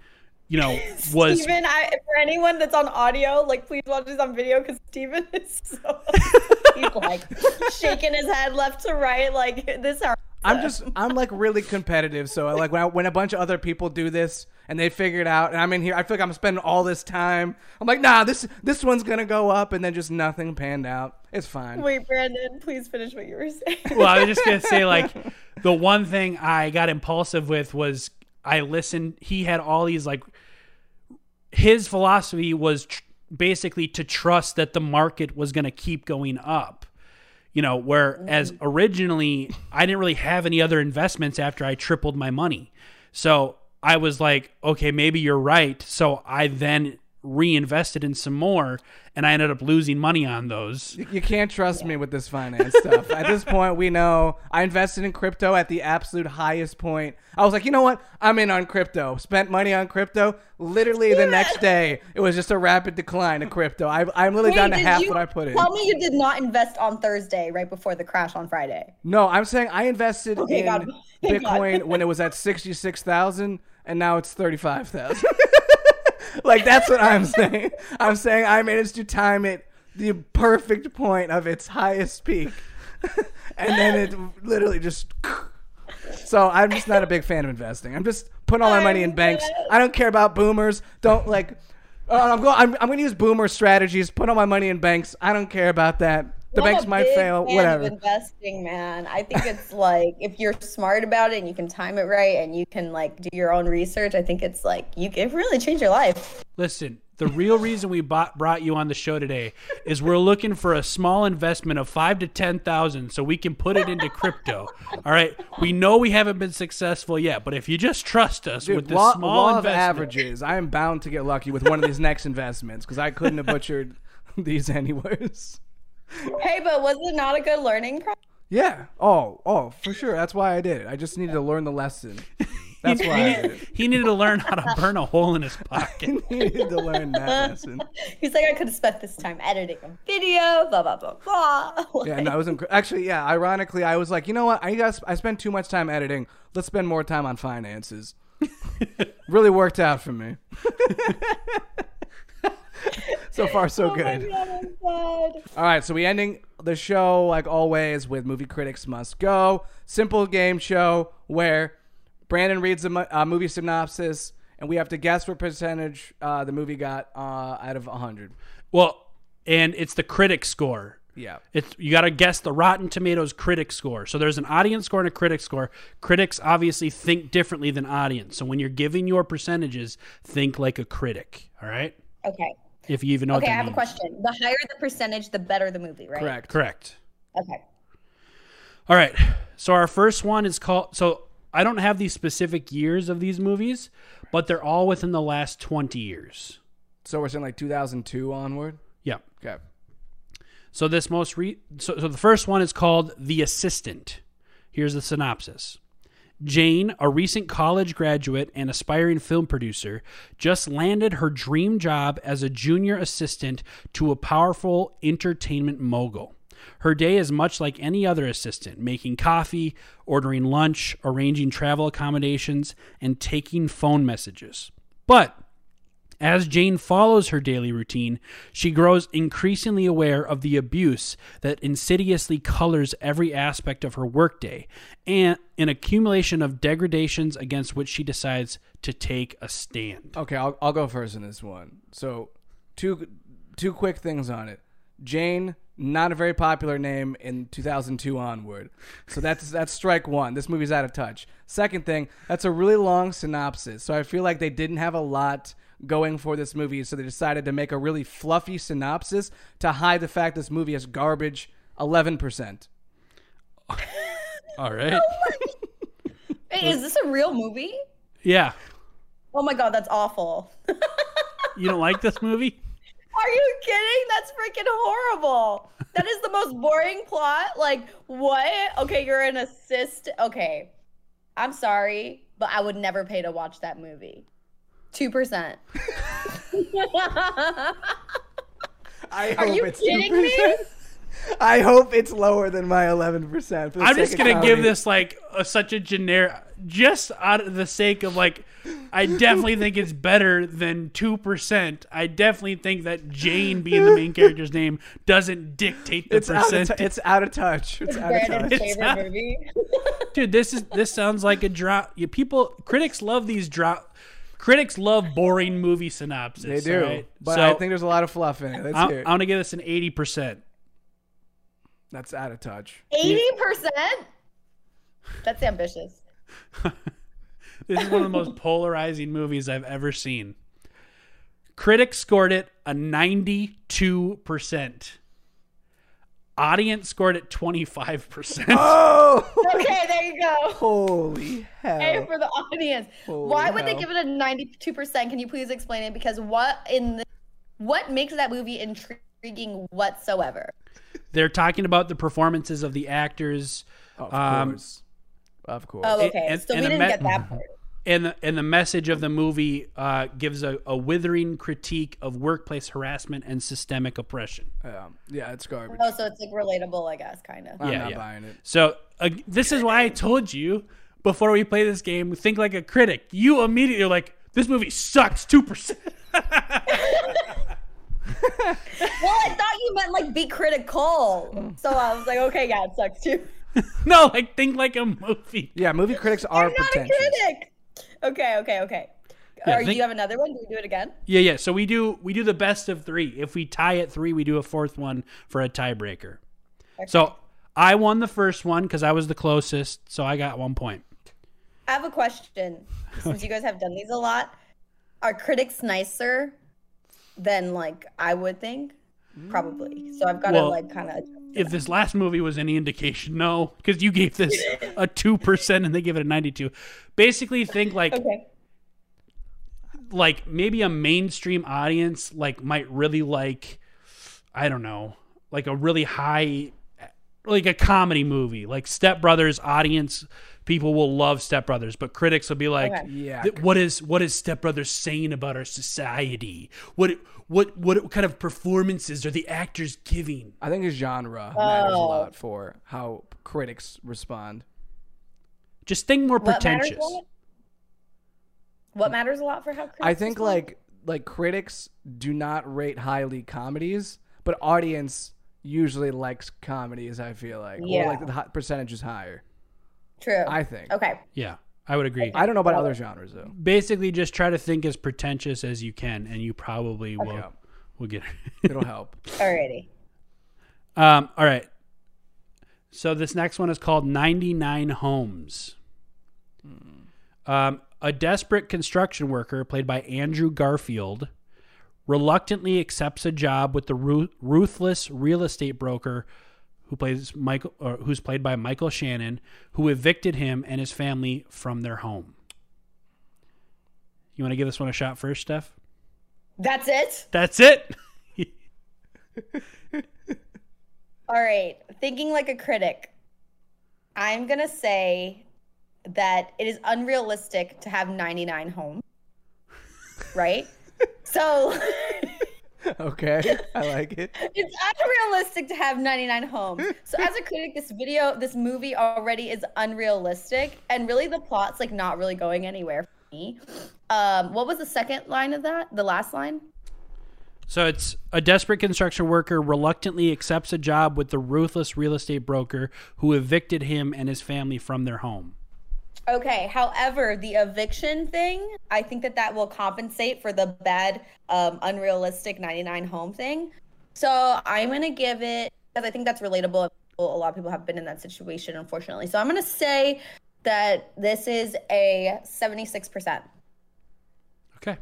you know, was Steven, I, for anyone that's on audio, like please watch this on video because Steven is so he's like shaking his head left to right, like this hurts. I'm just I'm like really competitive. So I like when I, when a bunch of other people do this and they figured it out, and I'm in here, I feel like I'm spending all this time. I'm like, nah, this this one's gonna go up, and then just nothing panned out. It's fine. Wait, Brandon, please finish what you were saying. well, I was just gonna say like the one thing I got impulsive with was I listened. He had all these like his philosophy was tr- basically to trust that the market was gonna keep going up. You know, whereas mm-hmm. originally I didn't really have any other investments after I tripled my money. So I was like, okay, maybe you're right. So I then reinvested in some more and I ended up losing money on those. You can't trust me with this finance stuff. At this point, we know I invested in crypto at the absolute highest point. I was like, you know what? I'm in on crypto. Spent money on crypto. Literally the next day, it was just a rapid decline of crypto. I, I'm literally down to half what I put in. Tell me you did not invest on Thursday right before the crash on Friday. No, I'm saying I invested Okay, in God. Bitcoin when it was at 66,000 and now it's 35,000. like that's what I'm saying. I'm saying I managed to time it the perfect point of its highest peak. and then it literally just So I'm just not a big fan of investing. I'm just putting all my money in banks. I don't care about boomers. Don't like uh, I'm going I'm, I'm going to use boomer strategies. Put all my money in banks. I don't care about that. The I'm banks might fail, whatever. Investing, man. I think it's like if you're smart about it and you can time it right and you can like do your own research. I think it's like you can really change your life. Listen, the real reason we bought, brought you on the show today is we're looking for a small investment of five to ten thousand so we can put it into crypto. All right, we know we haven't been successful yet, but if you just trust us Dude, with this law, small law of investment, averages. I am bound to get lucky with one of these next investments because I couldn't have butchered these anyways. Hey, but was it not a good learning process? Yeah. Oh, oh, for sure. That's why I did it. I just needed to learn the lesson. That's he, why I need- did it. he needed to learn how to burn a hole in his pocket. I needed to learn that lesson. He's like, I could have spent this time editing a video, blah blah blah blah. Yeah, no, it was inc- actually yeah. Ironically, I was like, you know what? I guess I spent too much time editing. Let's spend more time on finances. really worked out for me. so far, so Oh my good. God, I'm. All right, so we ending the show like always with movie critics must go. Simple game show where Brandon reads a uh, movie synopsis and we have to guess what percentage uh, the movie got uh, out of hundred. Well, and it's the critic score. Yeah. It's you got to guess the Rotten Tomatoes critic score. So there's an audience score and a critic score. Critics obviously think differently than audience. So when you're giving your percentages, think like a critic. All right. Okay. If you even know. Okay, what I that have a question. The higher the percentage, the better the movie, right? Correct. Correct. Okay. All right. So our first one is called. So I don't have the specific years of these movies, but they're all within the last 20 years. So we're saying like 2002 onward. Yeah. Okay. So this most re- so, so the first one is called The Assistant. Here's the synopsis. Jane, a recent college graduate and aspiring film producer, just landed her dream job as a junior assistant to a powerful entertainment mogul. Her day is much like any other assistant, making coffee, ordering lunch, arranging travel accommodations, and taking phone messages. But As Jane follows her daily routine, she grows increasingly aware of the abuse that insidiously colors every aspect of her workday and an accumulation of degradations against which she decides to take a stand. Okay, I'll, I'll go first in this one. So, two two quick things on it. Jane, not a very popular name in 2002 onward. So that's that's strike one. This movie's out of touch. Second thing, that's a really long synopsis. So I feel like they didn't have a lot going for this movie, so they decided to make a really fluffy synopsis to hide the fact this movie is garbage. Eleven percent. All right. Oh Wait, is this a real movie? Yeah. Oh my god, that's awful. You don't like this movie? Are you kidding? That's freaking horrible. That is the most boring plot. Like, what? Okay, you're an assist. Okay. I'm sorry, but I would never pay to watch that movie. 2%. I Are hope you it's kidding 2%. me? I hope it's lower than my eleven percent. I'm just gonna give this like a, such a generic, just out of the sake of like, I definitely think it's better than two percent. I definitely think that Jane being the main character's name doesn't dictate the It's out, of percent. t- it's out of touch. It's out of touch. It's favorite not- movie. Dude, this is this sounds like a drop. You people, critics love these drop. Critics love boring movie synopses. They do, alright? but so I think there's a lot of fluff in it. Let's I'm, hear I'm gonna give this an eighty percent. That's out of touch. 80%? That's ambitious. This is one of the most polarizing movies I've ever seen. Critics scored it a 92%. Audience scored at 25%. Oh, Okay, there you go. holy hell! Hey, for the audience. Holy Why would they give it a 92%? Can you please explain it? Because what in the, what makes that movie intriguing whatsoever? They're talking about the performances of the actors Of Um, course, of course. Oh, And- okay. and- so and we didn't me- get that part. And the, and the message of the movie uh, gives a, a withering critique of workplace harassment and systemic oppression. Um, yeah, it's garbage. Oh, so it's like relatable, I guess, kind of. I'm yeah, not yeah. buying it. So uh, this is why I told you before we play this game, think like a critic. You immediately are like, this movie sucks, 2%. Well, I thought you meant like be critical. So I was like, okay, yeah, it sucks too. no, like think like a movie. Yeah, movie critics are I'm not a pretentious. critic. Okay, okay, okay. Yeah, Or think- you have another one? Do we do it again? Yeah, yeah. So we do we do the best of three. If we tie at three, we do a fourth one for a tiebreaker. So I won the first one because I was the closest, so I got one point. I have a question. Since you guys have done these a lot, are critics nicer than like I would think? Probably. So I've got to like kind of. If this last movie was any indication, no, because you gave this a two percent and they gave it a ninety-two. Basically, think like Okay. like maybe a mainstream audience like might really like I don't know, like a really high like a comedy movie. Like Step Brothers audience people will love Step Brothers, but critics will be like Okay. Yeah. What is what is Step Brothers saying about our society? What what what kind of performances are the actors giving? I think the genre oh. matters a Oh. lot for how critics respond. Just think more What matters pretentious. a? What matters a lot for how critics I think respond? like like critics do not rate highly comedies, but audience usually likes comedies. I feel like, Yeah. or like the hi- percentage is higher. True. I think. Okay. Yeah, I would agree. I don't know about other genres though. Basically, just try to think as pretentious as you can, and you probably will Yeah. will get. It'll help. Alrighty. Um, all right. So this next one is called 99 Homes. Um, a desperate construction worker, played by Andrew Garfield, reluctantly accepts a job with the ru- ruthless real estate broker who plays Michael, or who's played by Michael Shannon, who evicted him and his family from their home. You want to give this one a shot first, Steph? That's it. That's it. All right. Thinking like a critic, I'm going to say that it is unrealistic to have 99 homes. Right? so Okay, I like it. it's unrealistic to have 99 homes. So as a critic, this video, this movie already is unrealistic and really the plot's like not really going anywhere. For me. Um, what was the second line of that? The last line? So it's a desperate construction worker reluctantly accepts a job with the ruthless real estate broker who evicted him and his family from their home. Okay. However, the eviction thing, I think that that will compensate for the bad, um, unrealistic 99 home thing. So I'm going to give it, because I think that's relatable. A lot of people have been in that situation, unfortunately. So I'm going to say that this is a 76%. Okay.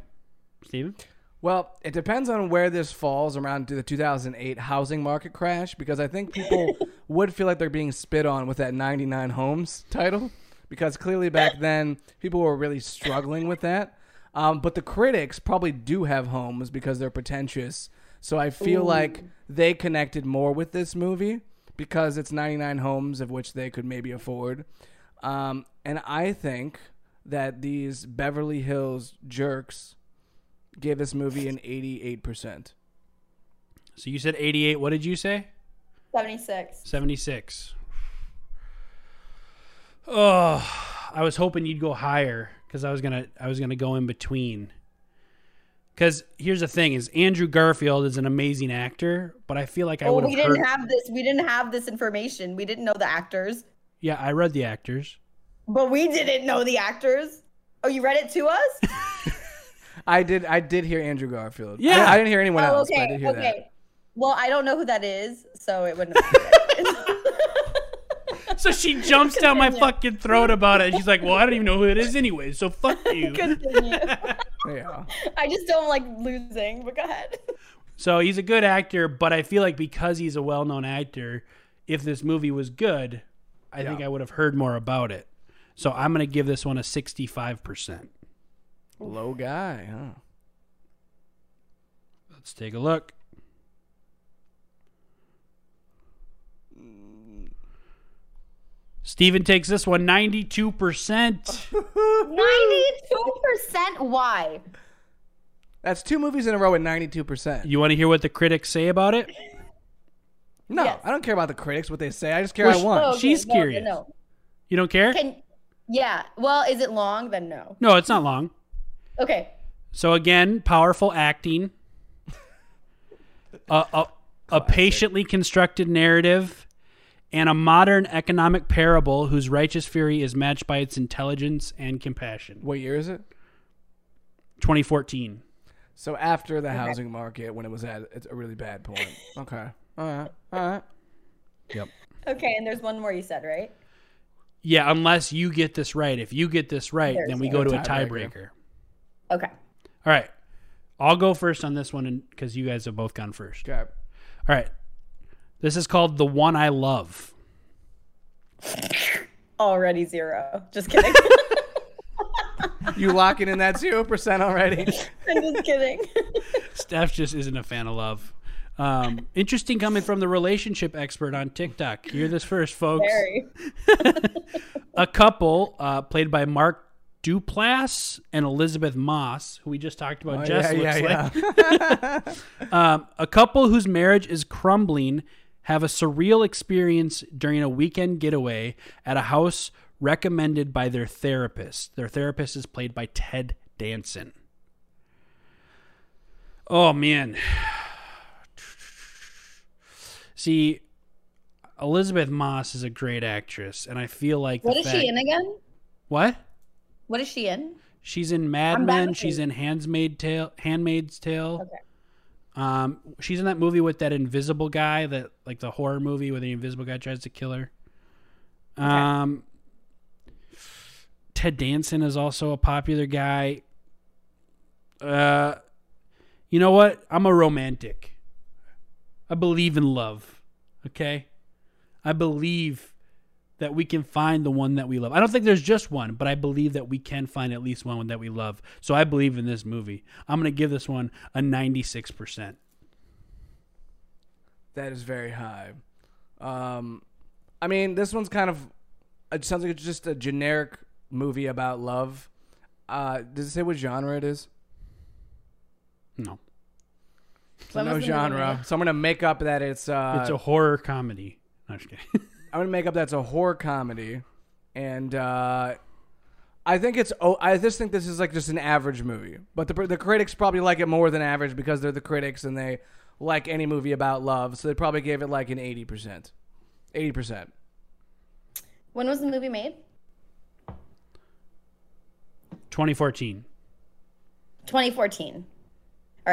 Steven? Well, it depends on where this falls around to the 2008 housing market crash because I think people would feel like they're being spit on with that 99 homes title because clearly back then people were really struggling with that. Um, but the critics probably do have homes because they're pretentious. So I feel like they connected more with this movie because it's 99 homes of which they could maybe afford. Um, and I think that these Beverly Hills jerks gave this movie an 88%. So you said 88. What did you say? 76. 76. Oh, I was hoping you'd go higher because I was gonna I was gonna go in between. Because here's the thing: is Andrew Garfield is an amazing actor, but I feel like I Oh, would we didn't heard. have this. We didn't have this information. We didn't know the actors, yeah, I read the actors. but we didn't know the actors. Oh, you read it to us? I did I did hear Andrew Garfield. Yeah. I, I didn't hear anyone oh, else, but I okay. did hear Okay. that. Well, I don't know who that is, so it wouldn't have So she jumps down my fucking throat about it. She's like, "Well, I don't even know who it is anyway, so fuck you." Continue. Yeah. I just don't like losing, but go ahead. So he's a good actor, but I feel like because he's a well-known actor, if this movie was good, I think I would have heard more about it. So I'm gonna give this one a 65 percent. Low guy, huh? Let's take a look. Steven takes this one 92%. 92%? Why? That's two movies in a row at 92%. You want to hear what the critics say about it? No, Yes. I don't care about the critics, what they say. I just care Well, I won. Oh, okay, She's no, curious. No. You don't care? Can Yeah. Well, is it long? Then no. No, it's not long. Okay. So again, powerful acting, a, a, a patiently constructed narrative, and a modern economic parable whose righteous fury is matched by its intelligence and compassion. What year is it? 2014. So after the housing market when it was at it's a really bad point. Okay. All right. All right. Yep. Okay, and there's one more you said, right? Yeah, unless you get this right. If you get this right, There's then we go to a tiebreaker. tiebreaker. Okay. All right. I'll go first on this one because you guys have both gone first. Okay. All right. This is called The One I Love. Already zero. Just kidding. You locking in that 0% already? I'm just kidding. Steph just isn't a fan of love. Um, interesting coming from the relationship expert on TikTok. Hear this first, folks. Very. A couple uh, played by Mark Duplass and Elisabeth Moss, who we just talked about. Oh, Jess yeah, looks yeah, like. yeah. Um, a couple whose marriage is crumbling have a surreal experience during a weekend getaway at a house recommended by their therapist. Their therapist is played by Ted Danson. Oh man. See, Elisabeth Moss is a great actress, and I feel like What is fact- she in again? What? What is she in? She's in Mad Men. She's in. Handmaid's Tale. Handmaid's Tale. Okay. Um, she's in that movie with that invisible guy, that like the horror movie where the invisible guy tries to kill her. Um, Ted Danson is also a popular guy. Uh, you know what? I'm a romantic. I believe in love. Okay, I believe that we can find the one that we love. I don't think there's just one, but I believe that we can find at least one that we love. So I believe in this movie. I'm going to give this one a 96%. That is very high. Um, I mean, this one's kind of. It sounds like it's just a generic movie about love. Uh, does it say what genre it is? No. So no genre. So I'm gonna make up that it's. Uh, It's a horror comedy. No, I'm just kidding. I'm gonna make up that's a horror comedy, and uh, I think it's. Oh, I just think this is like just an average movie, but the the critics probably like it more than average because they're the critics and they like any movie about love, so they probably gave it like an eighty percent. Eighty percent. When was the movie made? 2014. 2014. All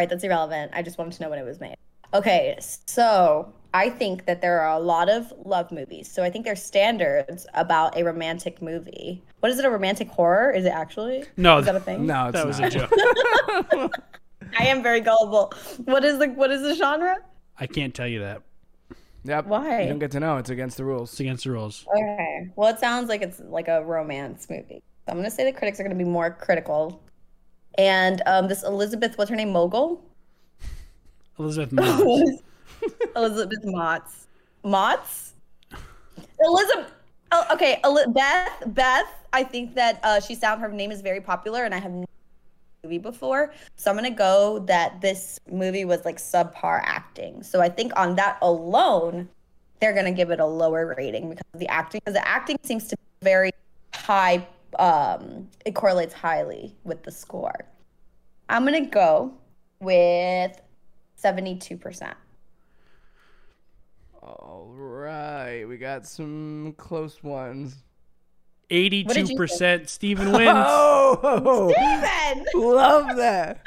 right, that's irrelevant. I just wanted to know when it was made. Okay, so I think that there are a lot of love movies. So I think there's standards about a romantic movie. What is it? A romantic horror? Is it actually? No, is that a thing? No, it's that was not. a joke. I am very gullible. What is the what is the genre? I can't tell you that. Yep. Why? You don't get to know. It's against the rules. It's against the rules. Okay. Well, it sounds like it's like a romance movie. So I'm gonna say the critics are gonna be more critical. And um, this Elizabeth, what's her name? Mogul. Elizabeth Moss. Elizabeth Motts. Motts? Elizabeth. Oh, okay, Beth. Beth. I think that uh, she sound her name is very popular, and I have movie before, so I'm gonna go that this movie was like subpar acting. So I think on that alone, they're gonna give it a lower rating because the acting. Because the acting seems to be very high. Um, it correlates highly with the score. I'm gonna go with seventy-two percent. All right, we got some close ones. Eighty-two percent. Steven wins. Oh, Steven! love that.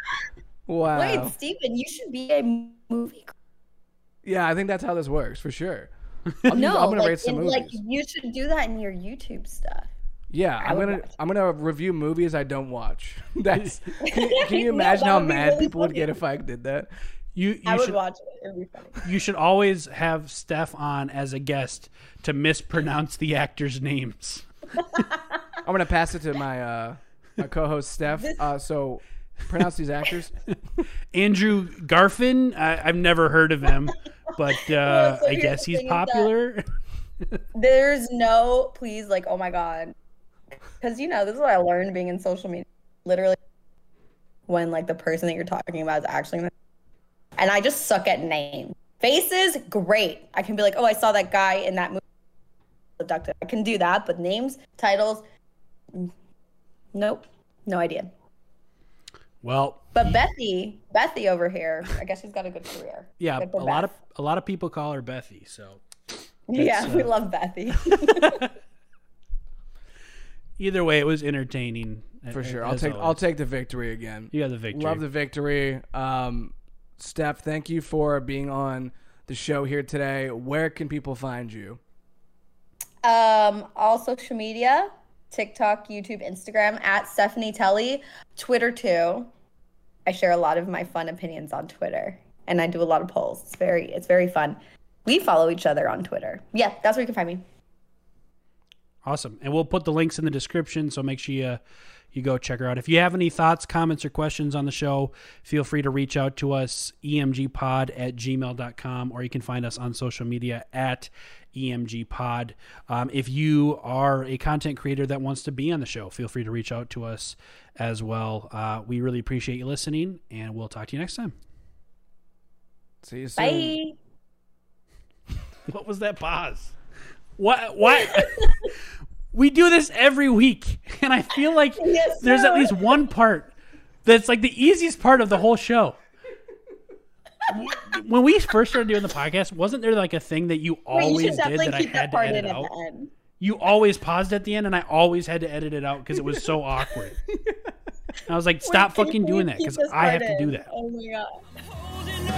Wow. Wait, Steven, you should be a movie. Yeah, I think that's how this works for sure. I'm, No, I'm gonna like, rate some in- movies. like you should do that in your YouTube stuff. yeah, I'm gonna watch. I'm gonna review movies I don't watch. That's can, can you imagine that how mad really people would get if I did that? You, you I would should watch it. It'd be funny. you should always have Steph on as a guest to mispronounce the actors' names. I'm gonna pass it to my uh my co-host Steph. Uh, so pronounce these actors. Andrew Garfin. I, I've never heard of him, but uh, so I guess he's thing is that- popular. There's no, please, like, oh my God. Because, you know, this is what I learned being in social media. Literally, when, like, the person that you're talking about is actually. And I just suck at names. Faces, great. I can be like, oh, I saw that guy in that movie. Seductive. I can do that, but names, titles, mm, nope, no idea. Well, But Bethy, Bethy over here, I guess she's got a good career. yeah, Good a for lot of a lot of people call her Bethy. So yeah, That's, we uh, love Bethy. either way, it was entertaining For sure. I'll as take I'll take the victory again. You got the victory. Love the victory. Um, Steph, thank you for being on the show here today. Where can people find you? Um, all social media, TikTok, YouTube, Instagram at Stephanie Telly, Twitter too. I share a lot of my fun opinions on Twitter, and I do a lot of polls. It's very, it's very fun. We follow each other on Twitter. Yeah, that's where you can find me. Awesome. And we'll put the links in the description, so make sure you, you go check her out. If you have any thoughts, comments, or questions on the show, feel free to reach out to us, emgpod at gmail.com, or you can find us on social media at emgpod. Um, if you are a content creator that wants to be on the show, feel free to reach out to us as well. Uh, we really appreciate you listening, and we'll talk to you next time. See you soon. Bye. What was that pause? What? What? we do this every week, and I feel like Yes, there's at least one part that's like the easiest part of the whole show. When we first started doing the podcast, wasn't there like a thing that you Wait, you always did that I keep that had to edit out? You always paused at the end, and I always had to edit it out because it was so awkward. And I was like, "Stop fucking doing that," because I have part to do that. Oh my god.